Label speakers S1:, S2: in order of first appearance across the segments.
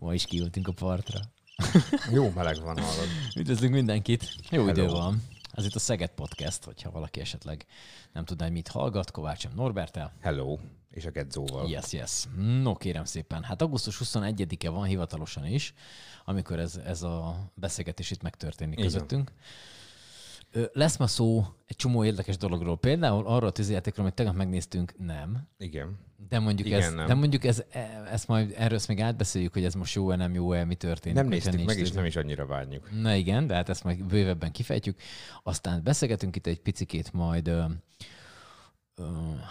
S1: Ma is kiültünk a partra.
S2: Jó meleg van, hallod.
S1: Üdvözlünk mindenkit. Jó Hello. idő van. Ez itt a Szeged Podcast, hogyha valaki esetleg nem tudná, hogy mit hallgat, Kovácsom Norbertel.
S2: Hello, és a Gedzóval.
S1: Yes, yes. No, kérem szépen. Hát augusztus 21-e van hivatalosan is, amikor ez, ez a beszélgetés itt megtörténik Igen. közöttünk. Lesz ma szó egy csomó érdekes dologról. Például arról a tűzijátékról, amit tegnap megnéztünk, nem.
S2: Igen.
S1: De mondjuk, Igen, ez, nem. de mondjuk ez, e, ezt majd erről még átbeszéljük, hogy ez most jó-e, nem jó-e, mi történik.
S2: Nem néztük meg, és nem is annyira vágyjuk.
S1: Na igen, de hát ezt majd bővebben kifejtjük. Aztán beszélgetünk itt egy picikét majd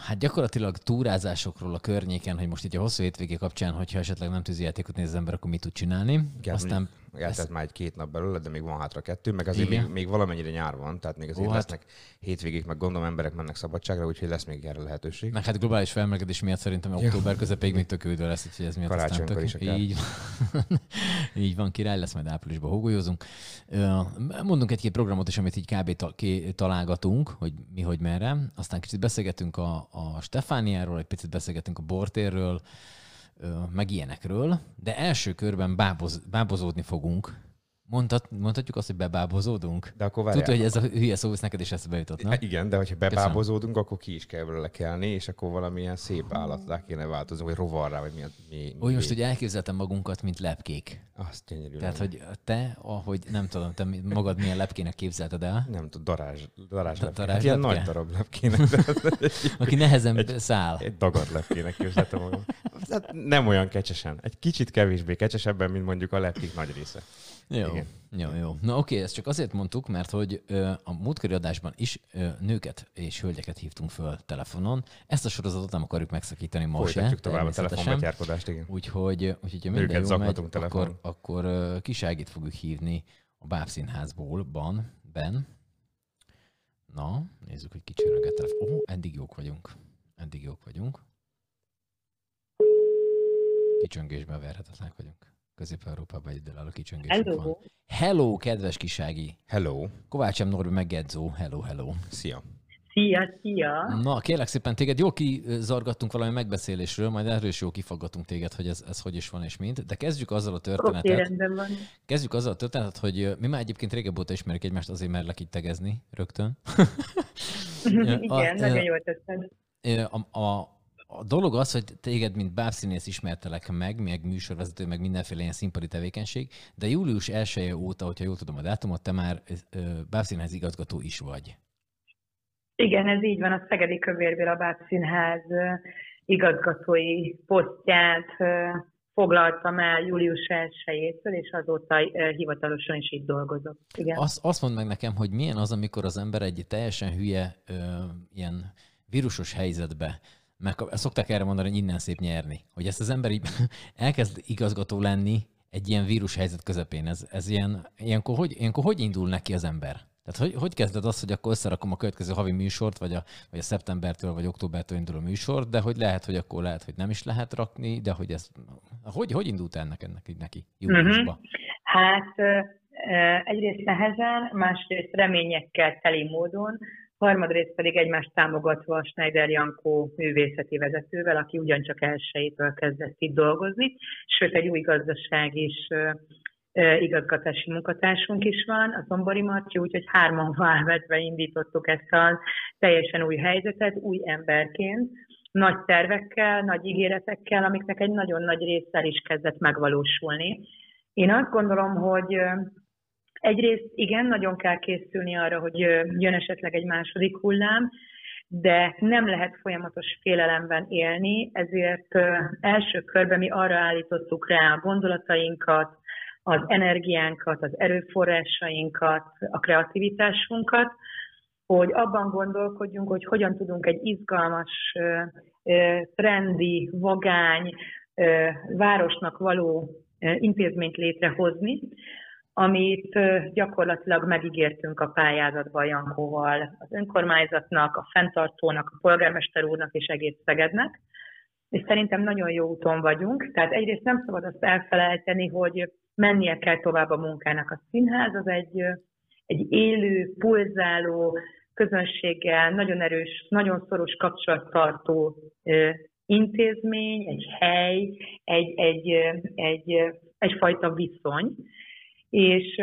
S1: Hát gyakorlatilag túrázásokról a környéken, hogy most így a hosszú hétvégé kapcsán, hogyha esetleg nem játékot néz az ember, akkor mit tud csinálni.
S2: Igen, Aztán eltelt ezt... már egy-két nap belőle, de még van hátra kettő, meg azért még, még, valamennyire nyár van, tehát még azért Ó, hát... lesznek hétvégék, meg gondolom emberek mennek szabadságra, úgyhogy lesz még erre lehetőség.
S1: Meg hát globális felmelegedés miatt szerintem október közepéig még tök üdve lesz, úgyhogy ez miatt
S2: aztán tök... is
S1: Így van. így van, király lesz, majd áprilisban hógolyózunk. Mondunk egy-két programot is, amit így kb. találgatunk, hogy mi, hogy merre. Aztán kicsit beszélgetünk a, a Stefániáról, egy picit beszélgetünk a Bortérről, meg ilyenekről, de első körben báboz, bábozódni fogunk Mondhat, mondhatjuk azt, hogy bebábozódunk?
S2: De akkor
S1: Tudod, hogy ez a hülye szó, ez neked is eszbe jutott, na?
S2: Igen, de hogyha bebábozódunk, akkor ki is kell belőle kelni, és akkor valamilyen szép állatlá kéne változni, vagy rovarrá, vagy mi, mi,
S1: mi most ugye elképzeltem magunkat, mint lepkék.
S2: Azt gyönyörű.
S1: Tehát, hogy te, ahogy nem tudom, te magad milyen lepkének képzelted el?
S2: Nem tudom, darázs, darázs lepke. darázs ilyen lepke? nagy darab lepkének.
S1: Aki nehezen
S2: egy,
S1: száll.
S2: Egy dagad lepkének képzeltem magam. Hát nem olyan kecsesen. Egy kicsit kevésbé kecsesebben, mint mondjuk a lepkék nagy része.
S1: Jó, Igen. jó, jó. Na oké, ezt csak azért mondtuk, mert hogy ö, a múltkori adásban is ö, nőket és hölgyeket hívtunk föl telefonon. Ezt a sorozatot nem akarjuk megszakítani most
S2: se. tovább a telefonbetyárkodást, igen.
S1: Úgyhogy, úgyhogy ha minden jó megy, akkor, akkor Kiságit fogjuk hívni a Bábszínházból, ban, ben. Na, nézzük, hogy kicsörög a telefon. Ó, oh, eddig jók vagyunk. Eddig jók vagyunk. Kicsöngésben verhetetlenek vagyunk. Közép-Európában egyedülálló kicsöngésük hello. van. Hello, kedves kisági!
S2: Hello!
S1: Kovács M. Norbi meg Gedzó. Hello, hello!
S2: Szia!
S3: Szia, szia!
S1: Na, kérlek szépen téged jól kizargattunk valami megbeszélésről, majd erről is jól kifaggatunk téged, hogy ez, ez hogy is van és mint. De kezdjük azzal a történetet.
S3: Okay, van.
S1: Kezdjük azzal a történetet, hogy mi már egyébként régebb óta ismerjük egymást, azért merlek itt tegezni rögtön.
S3: Igen, a, nagyon jól teszed.
S1: A, a, a dolog az, hogy téged, mint bábszínész ismertelek meg, meg műsorvezető, meg mindenféle ilyen színpadi tevékenység, de július 1 -e óta, hogyha jól tudom a dátumot, te már bábszínház igazgató is vagy.
S3: Igen, ez így van, a Szegedi a bábszínház igazgatói posztját foglaltam el július 1 és azóta hivatalosan is itt dolgozok. Igen.
S1: Azt, azt mondd meg nekem, hogy milyen az, amikor az ember egy teljesen hülye, ö, ilyen vírusos helyzetbe meg szokták erre mondani, hogy innen szép nyerni. Hogy ezt az ember így elkezd igazgató lenni egy ilyen vírushelyzet közepén. Ez, ez ilyen, ilyenkor, hogy, ilyenkor hogy indul neki az ember? Tehát hogy, hogy kezded azt, hogy akkor összerakom a következő havi műsort, vagy a, vagy a szeptembertől, vagy októbertől indul a műsor, de hogy lehet, hogy akkor lehet, hogy nem is lehet rakni, de hogy ez, hogy, hogy indult ennek, ennek neki júliusba? Uh-huh.
S3: Hát egyrészt nehezen, másrészt reményekkel teli módon, harmadrészt pedig egymást támogatva Schneider Jankó művészeti vezetővel, aki ugyancsak elsőjétől kezdett itt dolgozni, sőt egy új gazdaság is igazgatási munkatársunk is van, a Zombori Marci, úgyhogy hárman válvetve indítottuk ezt a teljesen új helyzetet, új emberként, nagy tervekkel, nagy ígéretekkel, amiknek egy nagyon nagy része is kezdett megvalósulni. Én azt gondolom, hogy Egyrészt igen, nagyon kell készülni arra, hogy jön esetleg egy második hullám, de nem lehet folyamatos félelemben élni, ezért első körben mi arra állítottuk rá a gondolatainkat, az energiánkat, az erőforrásainkat, a kreativitásunkat, hogy abban gondolkodjunk, hogy hogyan tudunk egy izgalmas, trendi, vagány, városnak való intézményt létrehozni, amit gyakorlatilag megígértünk a pályázatban Jankóval, az önkormányzatnak, a fenntartónak, a polgármester úrnak és egész Szegednek, és szerintem nagyon jó úton vagyunk. Tehát egyrészt nem szabad azt elfelejteni, hogy mennie kell tovább a munkának. A színház az egy, egy élő, pulzáló, közönséggel nagyon erős, nagyon szoros kapcsolattartó intézmény, egy hely, egy, egy, egy egyfajta viszony, és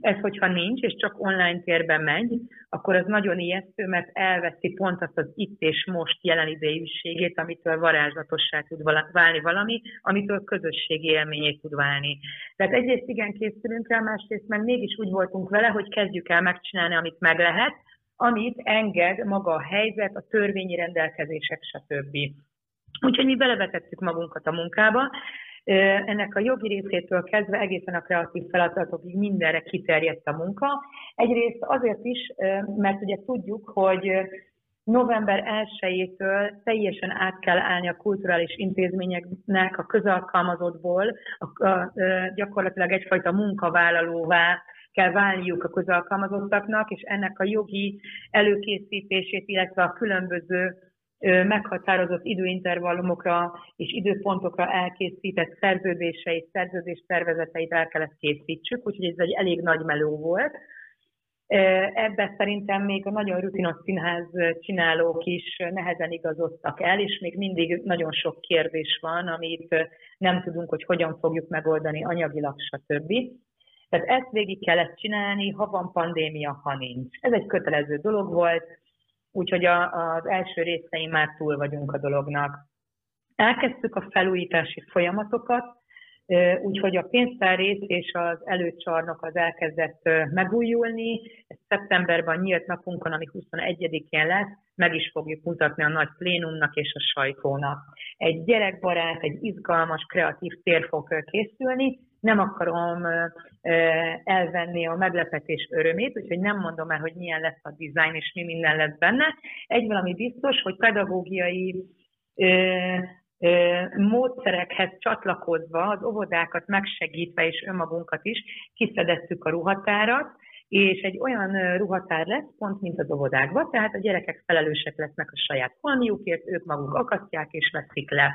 S3: ez, hogyha nincs, és csak online térben megy, akkor az nagyon ijesztő, mert elveszi pont azt az itt és most jelen idejűségét, amitől varázslatossá tud válni valami, amitől közösségi élményé tud válni. Tehát egyrészt igen készülünk rá, másrészt meg mégis úgy voltunk vele, hogy kezdjük el megcsinálni, amit meg lehet, amit enged maga a helyzet, a törvényi rendelkezések, stb. Úgyhogy mi belevetettük magunkat a munkába, ennek a jogi részétől kezdve egészen a kreatív feladatokig mindenre kiterjedt a munka. Egyrészt azért is, mert ugye tudjuk, hogy november 1-től teljesen át kell állni a kulturális intézményeknek a közalkalmazottból, a, a, gyakorlatilag egyfajta munkavállalóvá kell válniuk a közalkalmazottaknak, és ennek a jogi előkészítését, illetve a különböző meghatározott időintervallumokra és időpontokra elkészített szerződéseit, szerződés tervezeteit el kellett készítsük, úgyhogy ez egy elég nagy meló volt. Ebben szerintem még a nagyon rutinos színház csinálók is nehezen igazodtak el, és még mindig nagyon sok kérdés van, amit nem tudunk, hogy hogyan fogjuk megoldani anyagilag, stb. Tehát ezt végig kellett csinálni, ha van pandémia, ha nincs. Ez egy kötelező dolog volt, úgyhogy a, az első részein már túl vagyunk a dolognak. Elkezdtük a felújítási folyamatokat, úgyhogy a pénztár rész és az előcsarnok az elkezdett megújulni. Ez szeptemberben nyílt napunkon, ami 21-én lesz, meg is fogjuk mutatni a nagy plénumnak és a sajtónak. Egy gyerekbarát, egy izgalmas, kreatív tér fog készülni, nem akarom elvenni a meglepetés örömét, úgyhogy nem mondom el, hogy milyen lesz a dizájn és mi minden lesz benne. Egy valami biztos, hogy pedagógiai módszerekhez csatlakozva, az óvodákat megsegítve és önmagunkat is kiszedettük a ruhatárat, és egy olyan ruhatár lesz, pont mint az óvodákban, tehát a gyerekek felelősek lesznek a saját holmiukért, ők maguk akasztják és veszik le.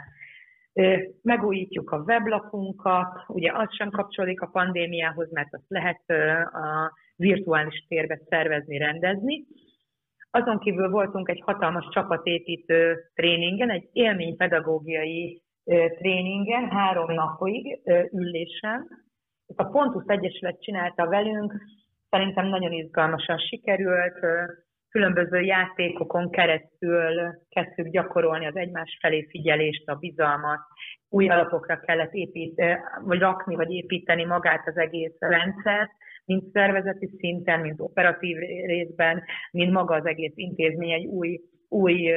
S3: Megújítjuk a weblapunkat, ugye az sem kapcsolódik a pandémiához, mert azt lehet a virtuális térbe szervezni, rendezni. Azon kívül voltunk egy hatalmas csapatépítő tréningen, egy élménypedagógiai tréningen, három napig ülésen. A Pontus Egyesület csinálta velünk, szerintem nagyon izgalmasan sikerült, különböző játékokon keresztül kezdtük gyakorolni az egymás felé figyelést, a bizalmat, új alapokra kellett épít, vagy rakni, vagy építeni magát az egész rendszert, mint szervezeti szinten, mint operatív részben, mint maga az egész intézmény egy új, új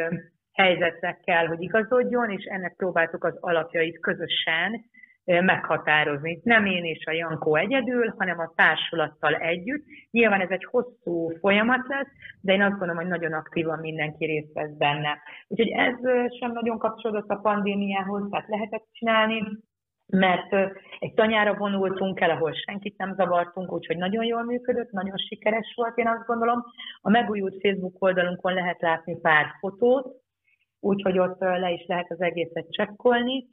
S3: helyzetre kell, hogy igazodjon, és ennek próbáltuk az alapjait közösen meghatározni. Nem én és a Jankó egyedül, hanem a társulattal együtt. Nyilván ez egy hosszú folyamat lesz, de én azt gondolom, hogy nagyon aktívan mindenki részt vesz benne. Úgyhogy ez sem nagyon kapcsolódott a pandémiához, tehát lehetett csinálni, mert egy tanyára vonultunk el, ahol senkit nem zavartunk, úgyhogy nagyon jól működött, nagyon sikeres volt, én azt gondolom. A megújult Facebook oldalunkon lehet látni pár fotót, úgyhogy ott le is lehet az egészet csekkolni.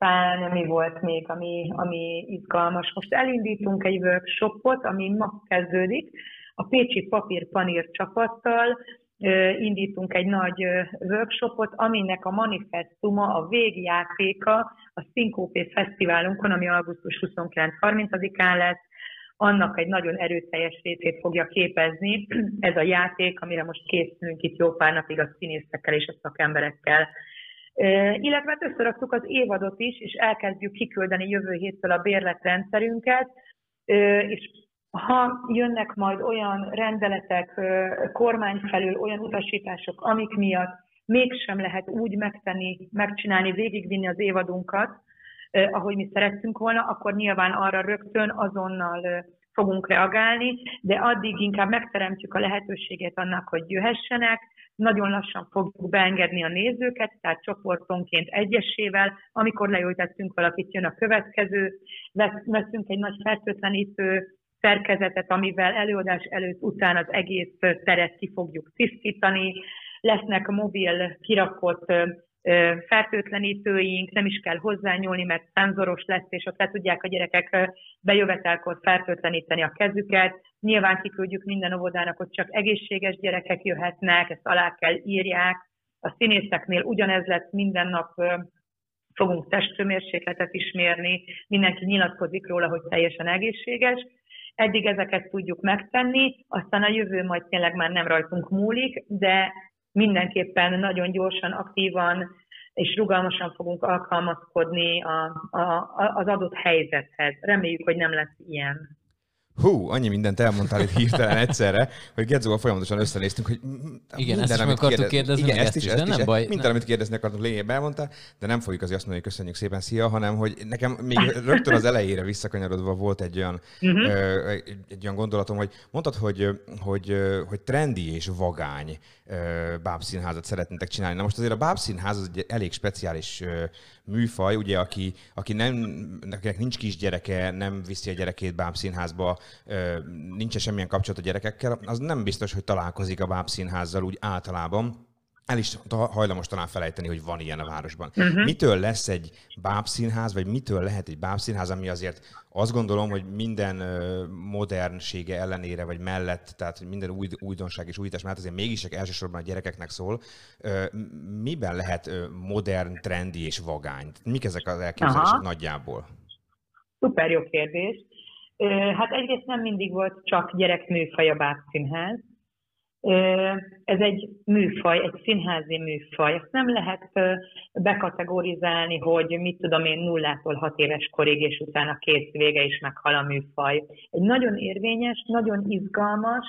S3: Aztán mi volt még, ami, ami izgalmas? Most elindítunk egy workshopot, ami ma kezdődik, a Pécsi Papírpanír csapattal, indítunk egy nagy workshopot, aminek a manifestuma, a végjátéka a Szinkópé Fesztiválunkon, ami augusztus 29-30-án lesz, annak egy nagyon erőteljes részét fogja képezni ez a játék, amire most készülünk itt jó pár napig a színészekkel és a szakemberekkel. Illetve összeraktuk az évadot is, és elkezdjük kiküldeni jövő héttől a bérletrendszerünket, és ha jönnek majd olyan rendeletek kormány felül, olyan utasítások, amik miatt mégsem lehet úgy megtenni, megcsinálni, végigvinni az évadunkat, ahogy mi szerettünk volna, akkor nyilván arra rögtön azonnal fogunk reagálni, de addig inkább megteremtjük a lehetőséget annak, hogy jöhessenek, nagyon lassan fogjuk beengedni a nézőket, tehát csoportonként egyesével, amikor leültettünk valakit, jön a következő, veszünk egy nagy fertőtlenítő szerkezetet, amivel előadás előtt, után az egész teret ki fogjuk tisztítani, lesznek mobil kirakott fertőtlenítőink, nem is kell hozzányúlni, mert szenzoros lesz, és ott le tudják a gyerekek bejövetelkor fertőtleníteni a kezüket. Nyilván kiküldjük minden óvodának, hogy csak egészséges gyerekek jöhetnek, ezt alá kell írják. A színészeknél ugyanez lesz minden nap fogunk testhőmérsékletet is mérni, mindenki nyilatkozik róla, hogy teljesen egészséges, eddig ezeket tudjuk megtenni, aztán a jövő majd tényleg már nem rajtunk múlik, de mindenképpen nagyon gyorsan, aktívan és rugalmasan fogunk alkalmazkodni a, a, az adott helyzethez. Reméljük, hogy nem lesz ilyen.
S2: Hú, annyi mindent elmondtál itt hirtelen egyszerre, hogy Gedzóval folyamatosan összenéztünk, hogy
S1: igen, ezt is meg akartuk kérdezni,
S2: igen,
S1: ezt, is,
S2: ezt
S1: is, nem baj.
S2: Minden,
S1: nem.
S2: amit kérdezni akartunk, lényegében elmondta, de nem fogjuk azért azt mondani, hogy köszönjük szépen, szia, hanem hogy nekem még rögtön az elejére visszakanyarodva volt egy olyan, uh-huh. ö, egy olyan gondolatom, hogy mondtad, hogy, hogy, hogy trendi és vagány bábszínházat szeretnétek csinálni. Na most azért a bábszínház az egy elég speciális műfaj, ugye, aki, aki nem, akinek nincs kisgyereke, nem viszi a gyerekét bábszínházba, nincs semmilyen kapcsolat a gyerekekkel, az nem biztos, hogy találkozik a bábszínházzal úgy általában el is hajlamos talán felejteni, hogy van ilyen a városban. Uh-huh. Mitől lesz egy bábszínház, vagy mitől lehet egy bábszínház, ami azért azt gondolom, hogy minden modernsége ellenére, vagy mellett, tehát minden új, újdonság és újítás mellett azért mégis elsősorban a gyerekeknek szól. Miben lehet modern, trendi és vagány? Mik ezek az elképzelések Aha. nagyjából?
S3: Szuper jó kérdés. Hát egyrészt nem mindig volt csak gyerekműfaj a bábszínház, ez egy műfaj, egy színházi műfaj. Ezt nem lehet bekategorizálni, hogy mit tudom én nullától hat éves korig, és utána kész vége is meghal a műfaj. Egy nagyon érvényes, nagyon izgalmas,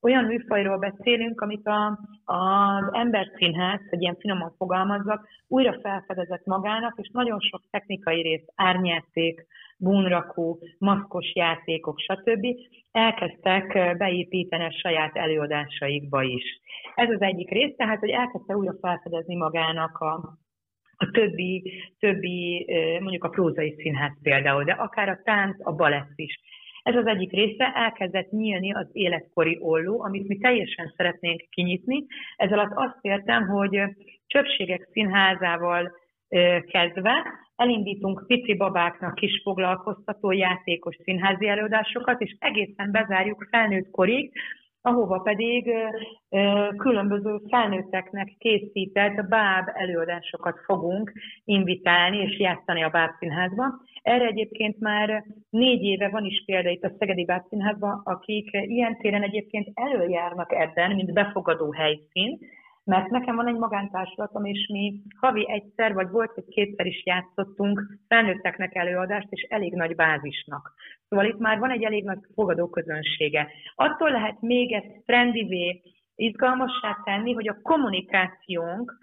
S3: olyan műfajról beszélünk, amit a, az emberszínház, hogy ilyen finoman fogalmazzak, újra felfedezett magának, és nagyon sok technikai rész, árnyáték, búnrakó, maszkos játékok, stb. elkezdtek beépíteni a saját előadásaikba is. Ez az egyik rész, tehát, hogy elkezdte újra felfedezni magának a, a többi, többi, mondjuk a prózai színház például, de akár a tánc, a balett is. Ez az egyik része, elkezdett nyílni az életkori olló, amit mi teljesen szeretnénk kinyitni. Ez alatt azt értem, hogy csöpségek színházával kezdve elindítunk pici babáknak kis foglalkoztató játékos színházi előadásokat, és egészen bezárjuk felnőtt korig, ahova pedig különböző felnőtteknek készített báb előadásokat fogunk invitálni és játszani a bábszínházba. Erre egyébként már négy éve van is példa itt a Szegedi Bábszínházban, akik ilyen téren egyébként előjárnak ebben, mint befogadó helyszín, mert nekem van egy magántárslatom, és mi havi egyszer, vagy volt, hogy kétszer is játszottunk felnőtteknek előadást, és elég nagy bázisnak. Szóval itt már van egy elég nagy fogadó közönsége. Attól lehet még ezt trendivé, izgalmassá tenni, hogy a kommunikációnk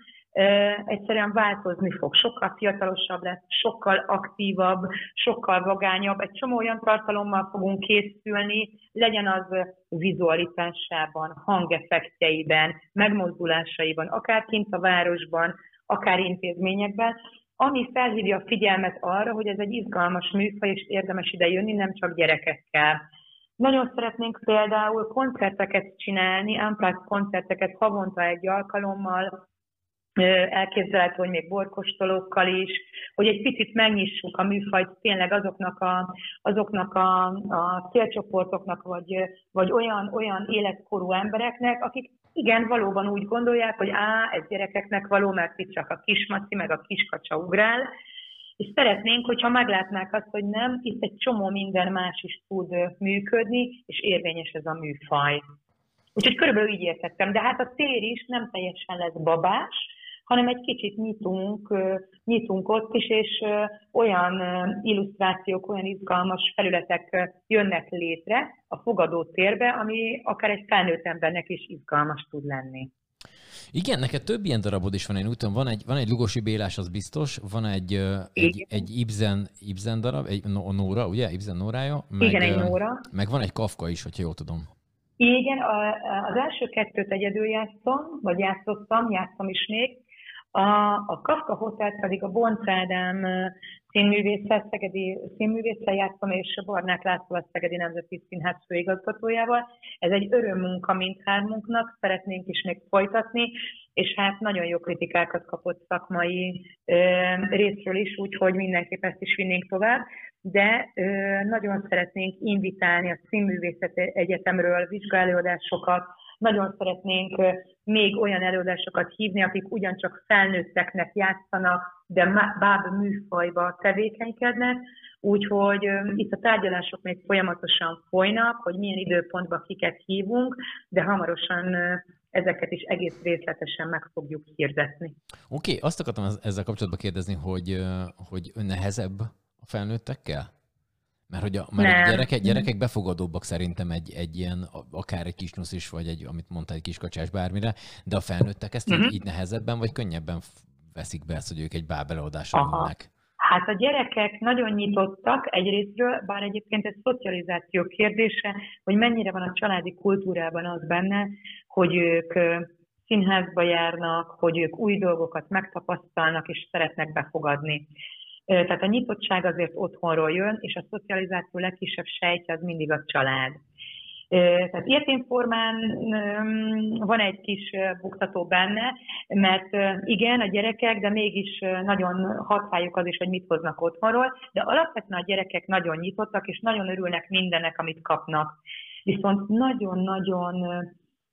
S3: egyszerűen változni fog. Sokkal fiatalosabb lesz, sokkal aktívabb, sokkal vagányabb, egy csomó olyan tartalommal fogunk készülni, legyen az vizualitásában, hangeffektjeiben, megmozdulásaiban, akár kint a városban, akár intézményekben, ami felhívja a figyelmet arra, hogy ez egy izgalmas műfaj, és érdemes ide jönni, nem csak gyerekekkel. Nagyon szeretnénk például koncerteket csinálni, unplugged koncerteket havonta egy alkalommal, elképzelhető, hogy még borkostolókkal is, hogy egy picit megnyissuk a műfajt tényleg azoknak a, azoknak a, a célcsoportoknak, vagy, vagy olyan, olyan életkorú embereknek, akik igen, valóban úgy gondolják, hogy á, ez gyerekeknek való, mert itt csak a kismaci, meg a kiskacsa ugrál, és szeretnénk, hogyha meglátnák azt, hogy nem, itt egy csomó minden más is tud működni, és érvényes ez a műfaj. Úgyhogy körülbelül így értettem. De hát a tér is nem teljesen lesz babás, hanem egy kicsit nyitunk, nyitunk ott is, és olyan illusztrációk, olyan izgalmas felületek jönnek létre a fogadó térbe, ami akár egy felnőtt embernek is izgalmas tud lenni.
S1: Igen, neked több ilyen darabod is van, én úgy tudom, van egy, van egy Lugosi Bélás, az biztos, van egy, egy, egy Ibzen, Ibzen darab, egy Nóra, ugye? Ibzen Nórája.
S3: Meg, Igen, egy Nóra.
S1: Meg van egy Kafka is, hogyha jól tudom.
S3: Igen, az első kettőt egyedül játszom, vagy játszottam, játszom is még, a, a Kafka Hotel pedig a Bonc Ádám színművésszel, Szegedi színművésszel játszom, és Barnák László a Szegedi Nemzeti Színház főigazgatójával. Ez egy örömmunka mindhármunknak, szeretnénk is még folytatni, és hát nagyon jó kritikákat kapott szakmai ö, részről is, úgyhogy mindenképp ezt is vinnénk tovább, de ö, nagyon szeretnénk invitálni a Színművészet Egyetemről vizsgálódásokat, nagyon szeretnénk még olyan előadásokat hívni, akik ugyancsak felnőtteknek játszanak, de báb műfajba tevékenykednek, úgyhogy itt a tárgyalások még folyamatosan folynak, hogy milyen időpontban kiket hívunk, de hamarosan ezeket is egész részletesen meg fogjuk hirdetni.
S1: Oké, okay, azt akartam ezzel kapcsolatban kérdezni, hogy, hogy nehezebb a felnőttekkel? Mert hogy a, mert a gyerekek, gyerekek befogadóbbak szerintem egy, egy ilyen, akár egy kisnusz is, vagy egy, amit mondtál, egy kiskacsás bármire, de a felnőttek ezt uh-huh. így, nehezebben, vagy könnyebben veszik be ezt, hogy ők egy bábeleadásra ülnek?
S3: Hát a gyerekek nagyon nyitottak egyrésztről, bár egyébként ez szocializáció kérdése, hogy mennyire van a családi kultúrában az benne, hogy ők színházba járnak, hogy ők új dolgokat megtapasztalnak és szeretnek befogadni. Tehát a nyitottság azért otthonról jön, és a szocializáció legkisebb sejtje az mindig a család. Tehát ilyetén formán van egy kis buktató benne, mert igen, a gyerekek, de mégis nagyon használjuk az is, hogy mit hoznak otthonról, de alapvetően a gyerekek nagyon nyitottak, és nagyon örülnek mindennek, amit kapnak. Viszont nagyon-nagyon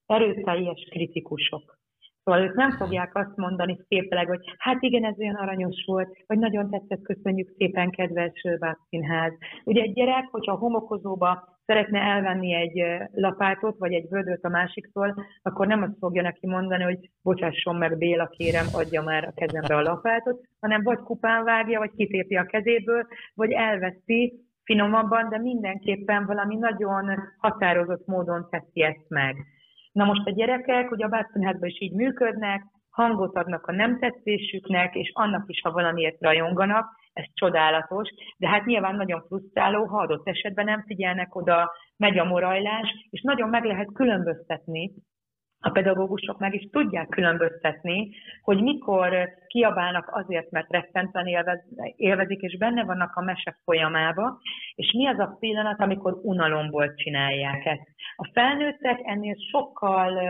S3: erőteljes kritikusok. Szóval ők nem fogják azt mondani szépeleg, hogy hát igen, ez olyan aranyos volt, vagy nagyon tetszett, köszönjük szépen, kedves bábszínház. Ugye egy gyerek, hogyha a homokozóba szeretne elvenni egy lapátot, vagy egy vödöt a másiktól, akkor nem azt fogja neki mondani, hogy bocsásson meg Béla, kérem, adja már a kezembe a lapátot, hanem vagy kupán vágja, vagy kitépi a kezéből, vagy elveszi finomabban, de mindenképpen valami nagyon határozott módon teszi ezt meg. Na most a gyerekek, ugye a bábszínházban is így működnek, hangot adnak a nem tetszésüknek, és annak is, ha valamiért rajonganak, ez csodálatos, de hát nyilván nagyon frusztráló, ha adott esetben nem figyelnek oda, megy a morajlás, és nagyon meg lehet különböztetni, a pedagógusok meg is tudják különböztetni, hogy mikor kiabálnak azért, mert rettentően élvez, élvezik, és benne vannak a mese folyamába, és mi az a pillanat, amikor unalomból csinálják ezt. A felnőttek ennél sokkal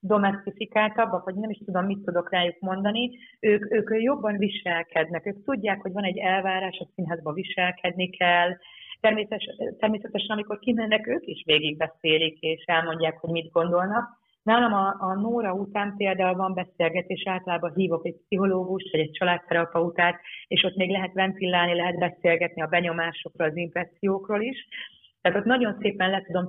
S3: domestifikáltabbak, vagy nem is tudom, mit tudok rájuk mondani, ők, ők jobban viselkednek. Ők tudják, hogy van egy elvárás, a színházban viselkedni kell, Természetesen, természetesen, amikor kimennek, ők is végigbeszélik, és elmondják, hogy mit gondolnak. Nálam a, a Nóra után például van beszélgetés, általában hívok egy pszichológust, vagy egy családterapeutát, és ott még lehet ventilálni, lehet beszélgetni a benyomásokról, az impressziókról is. Tehát ott nagyon szépen le tudom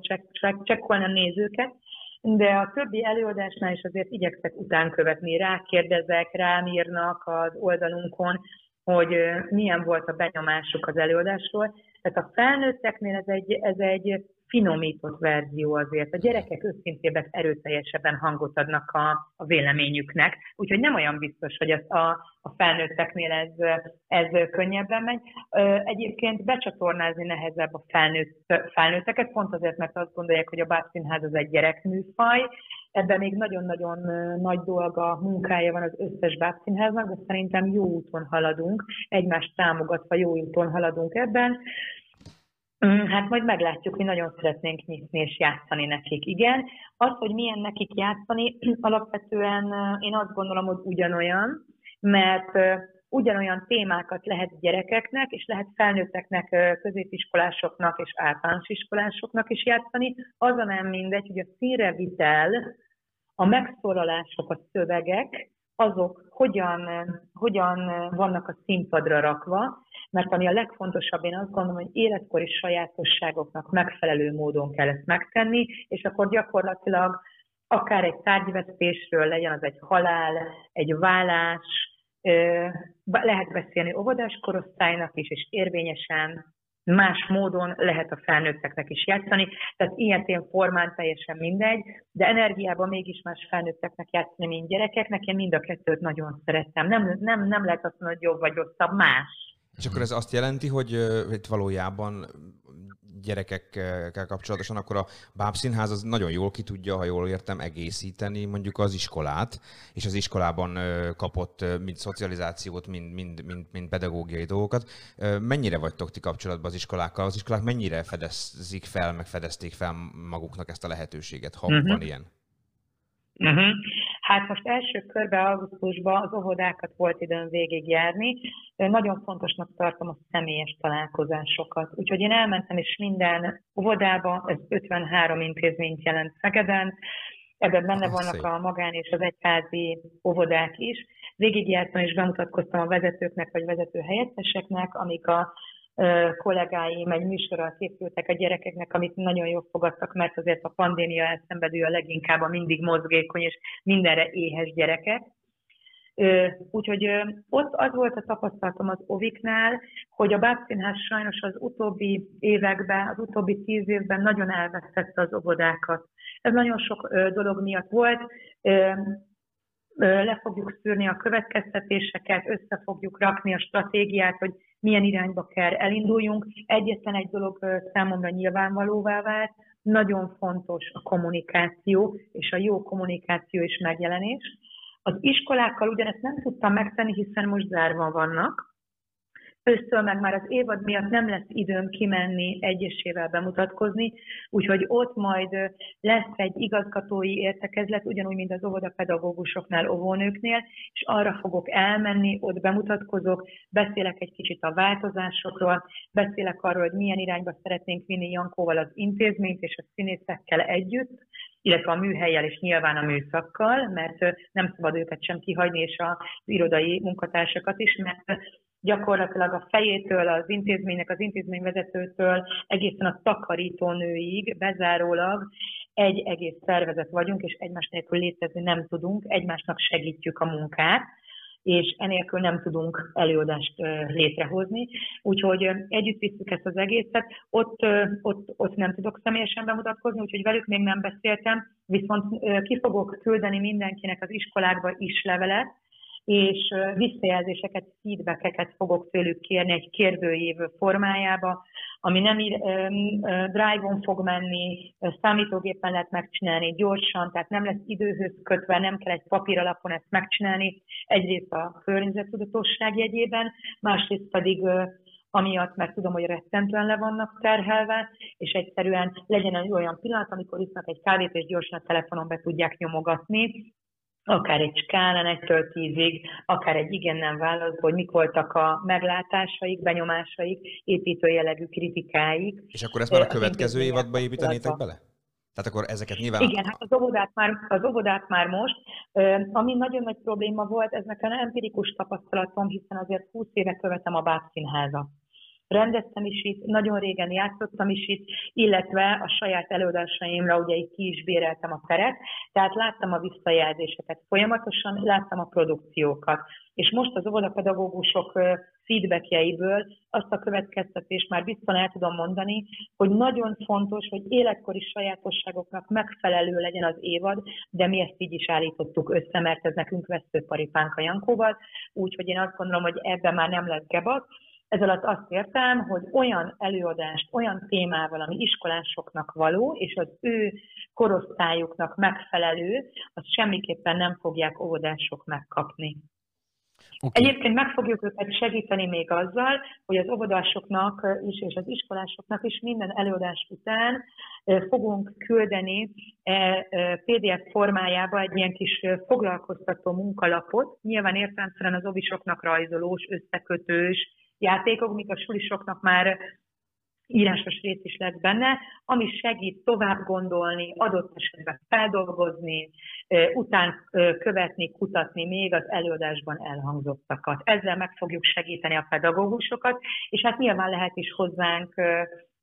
S3: csekkolni a nézőket, de a többi előadásnál is azért igyekszek után követni, rákérdezek, rám írnak az oldalunkon, hogy milyen volt a benyomásuk az előadásról. Tehát a felnőtteknél ez egy, ez egy finomított verzió azért. A gyerekek őszintében erőteljesebben hangot adnak a, a véleményüknek, úgyhogy nem olyan biztos, hogy az a, a felnőtteknél ez, ez könnyebben megy. Egyébként becsatornázni nehezebb a felnőtt, felnőtteket, pont azért, mert azt gondolják, hogy a bábszínház az egy gyerekműfaj, Ebben még nagyon-nagyon nagy dolga, munkája van az összes bábszínháznak, de szerintem jó úton haladunk, egymást támogatva jó úton haladunk ebben. Mm, hát majd meglátjuk, hogy nagyon szeretnénk nyitni és játszani nekik. Igen, az, hogy milyen nekik játszani, alapvetően én azt gondolom, hogy ugyanolyan, mert ugyanolyan témákat lehet gyerekeknek, és lehet felnőtteknek, középiskolásoknak és általános iskolásoknak is játszani. Az a nem mindegy, hogy a színre vitel, a megszólalások, a szövegek, azok hogyan, hogyan vannak a színpadra rakva, mert ami a legfontosabb, én azt gondolom, hogy életkori sajátosságoknak megfelelő módon kell ezt megtenni, és akkor gyakorlatilag akár egy tárgyvesztésről legyen az egy halál, egy vállás, lehet beszélni óvodás korosztálynak is, és érvényesen más módon lehet a felnőtteknek is játszani, tehát ilyetén formán teljesen mindegy, de energiában mégis más felnőtteknek játszani, mint gyerekeknek, én mind a kettőt nagyon szerettem. Nem, nem, nem lehet azt mondani, hogy jobb vagy rosszabb, más.
S2: És akkor ez azt jelenti, hogy itt valójában gyerekekkel kapcsolatosan, akkor a bábszínház az nagyon jól ki tudja, ha jól értem, egészíteni mondjuk az iskolát, és az iskolában kapott mind szocializációt, mind, mind, mind, mind pedagógiai dolgokat. Mennyire vagytok ti kapcsolatban az iskolákkal? Az iskolák mennyire fedezik fel, meg fedezték fel maguknak ezt a lehetőséget, ha uh-huh. van ilyen?
S3: Uh-huh. Hát most első körben augusztusban az óvodákat volt időn végigjárni. Nagyon fontosnak tartom a személyes találkozásokat. Úgyhogy én elmentem is minden óvodába, ez 53 intézményt jelent Szegeden, Ebben benne vannak a magán és az egyházi óvodák is. Végigjártam és bemutatkoztam a vezetőknek vagy vezető helyetteseknek, amik a kollégáim egy műsorral készültek a gyerekeknek, amit nagyon jól fogadtak, mert azért a pandémia elszenvedő a leginkább a mindig mozgékony és mindenre éhes gyerekek. Úgyhogy ott az volt a tapasztalatom az Oviknál, hogy a Bábszínház sajnos az utóbbi években, az utóbbi tíz évben nagyon elvesztette az óvodákat. Ez nagyon sok dolog miatt volt le fogjuk szűrni a következtetéseket, össze fogjuk rakni a stratégiát, hogy milyen irányba kell elinduljunk. Egyetlen egy dolog számomra nyilvánvalóvá vált, nagyon fontos a kommunikáció, és a jó kommunikáció és megjelenés. Az iskolákkal ugyanezt nem tudtam megtenni, hiszen most zárva vannak, Ősztől meg már az évad miatt nem lesz időm kimenni egyesével bemutatkozni, úgyhogy ott majd lesz egy igazgatói értekezlet, ugyanúgy, mint az óvodapedagógusoknál, óvónőknél, és arra fogok elmenni, ott bemutatkozok, beszélek egy kicsit a változásokról, beszélek arról, hogy milyen irányba szeretnénk vinni Jankóval az intézményt és a színészekkel együtt, illetve a műhelyel és nyilván a műszakkal, mert nem szabad őket sem kihagyni, és az irodai munkatársakat is, mert gyakorlatilag a fejétől, az intézménynek, az intézményvezetőtől egészen a takarítónőig bezárólag egy egész szervezet vagyunk, és egymás nélkül létezni nem tudunk, egymásnak segítjük a munkát, és enélkül nem tudunk előadást létrehozni. Úgyhogy együtt visszük ezt az egészet. Ott, ott, ott nem tudok személyesen bemutatkozni, úgyhogy velük még nem beszéltem, viszont ki fogok küldeni mindenkinek az iskolákba is levelet, és visszajelzéseket, feedbackeket fogok tőlük kérni egy kérdőív formájába, ami nem drive-on fog menni, számítógépen lehet megcsinálni gyorsan, tehát nem lesz időhöz kötve, nem kell egy papír alapon ezt megcsinálni, egyrészt a környezettudatosság jegyében, másrészt pedig amiatt, mert tudom, hogy rettentően le vannak terhelve, és egyszerűen legyen egy olyan pillanat, amikor isznak egy kávét, és gyorsan a telefonon be tudják nyomogatni, akár egy skálán egytől tízig, akár egy igen-nem válasz, hogy mik voltak a meglátásaik, benyomásaik, építő jellegű kritikáik.
S2: És akkor ezt már a következő évadba építenétek bele? Tehát akkor ezeket nyilván...
S3: Igen, hát az óvodát már, az óvodát már most. Ami nagyon nagy probléma volt, ez nekem empirikus tapasztalatom, hiszen azért 20 éve követem a Bábszínházat rendeztem is itt, nagyon régen játszottam is itt, illetve a saját előadásaimra ugye itt ki is béreltem a teret, tehát láttam a visszajelzéseket folyamatosan, láttam a produkciókat. És most az óvodapedagógusok feedbackjeiből azt a következtetést már biztosan el tudom mondani, hogy nagyon fontos, hogy életkori sajátosságoknak megfelelő legyen az évad, de mi ezt így is állítottuk össze, mert ez nekünk vesztőparipánk a Jankóval, úgyhogy én azt gondolom, hogy ebben már nem lesz gebak, ez alatt azt értem, hogy olyan előadást, olyan témával, ami iskolásoknak való, és az ő korosztályuknak megfelelő, azt semmiképpen nem fogják óvodások megkapni. Okay. Egyébként meg fogjuk őket segíteni még azzal, hogy az óvodásoknak is és az iskolásoknak is minden előadás után fogunk küldeni PDF formájába egy ilyen kis foglalkoztató munkalapot, nyilván értelemszerűen az ovisoknak rajzolós, összekötős, játékok, míg a sulisoknak már írásos rész is lesz benne, ami segít tovább gondolni, adott esetben feldolgozni, után követni, kutatni még az előadásban elhangzottakat. Ezzel meg fogjuk segíteni a pedagógusokat, és hát nyilván lehet is hozzánk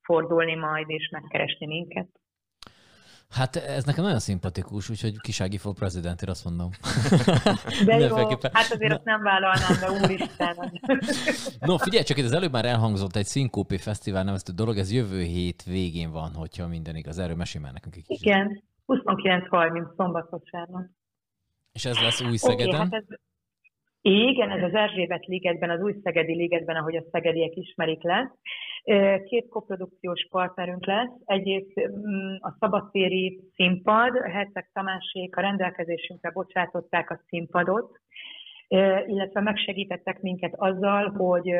S3: fordulni majd és megkeresni minket.
S1: Hát ez nekem nagyon szimpatikus, úgyhogy Kisági for president, azt mondom.
S3: De jó, hát azért azt nem vállalnám, de úristen.
S1: no, figyelj csak, itt az előbb már elhangzott egy Szinkópi Fesztivál neveztő dolog, ez jövő hét végén van, hogyha minden igaz. Erről mesélj már nekünk egy
S3: kicsit. Igen, 29-30 szombat vasárnap.
S1: És ez lesz új Szegeden? Okay, hát ez,
S3: igen, ez az Erzsébet ligetben, az új Szegedi ligetben, ahogy a szegediek ismerik lesz. Két koprodukciós partnerünk lesz. Egyrészt mm, a szabadtéri színpad, Herceg Tamásék a rendelkezésünkre bocsátották a színpadot, illetve megsegítettek minket azzal, hogy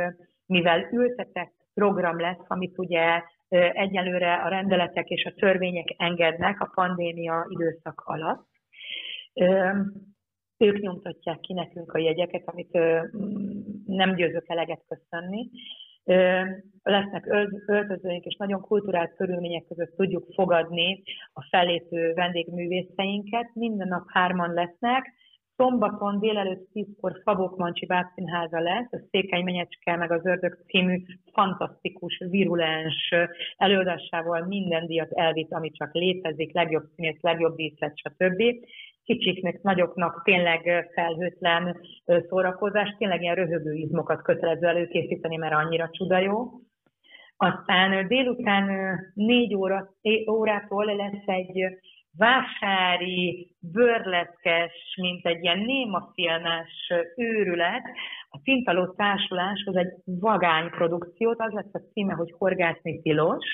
S3: mivel ültetett program lesz, amit ugye egyelőre a rendeletek és a törvények engednek a pandémia időszak alatt, ők nyomtatják ki nekünk a jegyeket, amit nem győzök eleget köszönni, lesznek öltözőink, és nagyon kulturált körülmények között tudjuk fogadni a fellépő vendégművészeinket. Minden nap hárman lesznek, Szombaton délelőtt 10-kor Szabók Mancsi Bábszínháza lesz, a Székely Menyecske meg az Ördög című fantasztikus, virulens előadásával minden díjat elvitt, ami csak létezik, legjobb színész, legjobb díszlet, stb. Kicsiknek, nagyoknak tényleg felhőtlen szórakozás, tényleg ilyen röhögő izmokat kötelező előkészíteni, mert annyira csuda jó. Aztán délután négy óra, órától lesz egy vásári, bőrleszkes, mint egy ilyen némafilmes őrület. A Cintaló Társuláshoz egy vagány produkciót, az lesz a címe, hogy Horgászni tilos,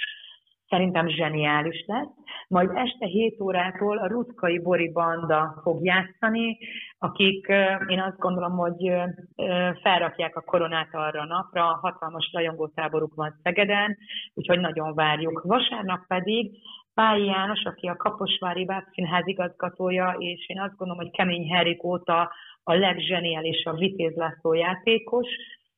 S3: szerintem zseniális lesz. Majd este 7 órától a Rutkai Bori Banda fog játszani, akik én azt gondolom, hogy felrakják a koronát arra a napra, hatalmas rajongótáboruk van Szegeden, úgyhogy nagyon várjuk. Vasárnap pedig Pályi János, aki a Kaposvári Bábszínház igazgatója, és én azt gondolom, hogy Kemény Herik óta a legzseniálisabb Vitéz László játékos.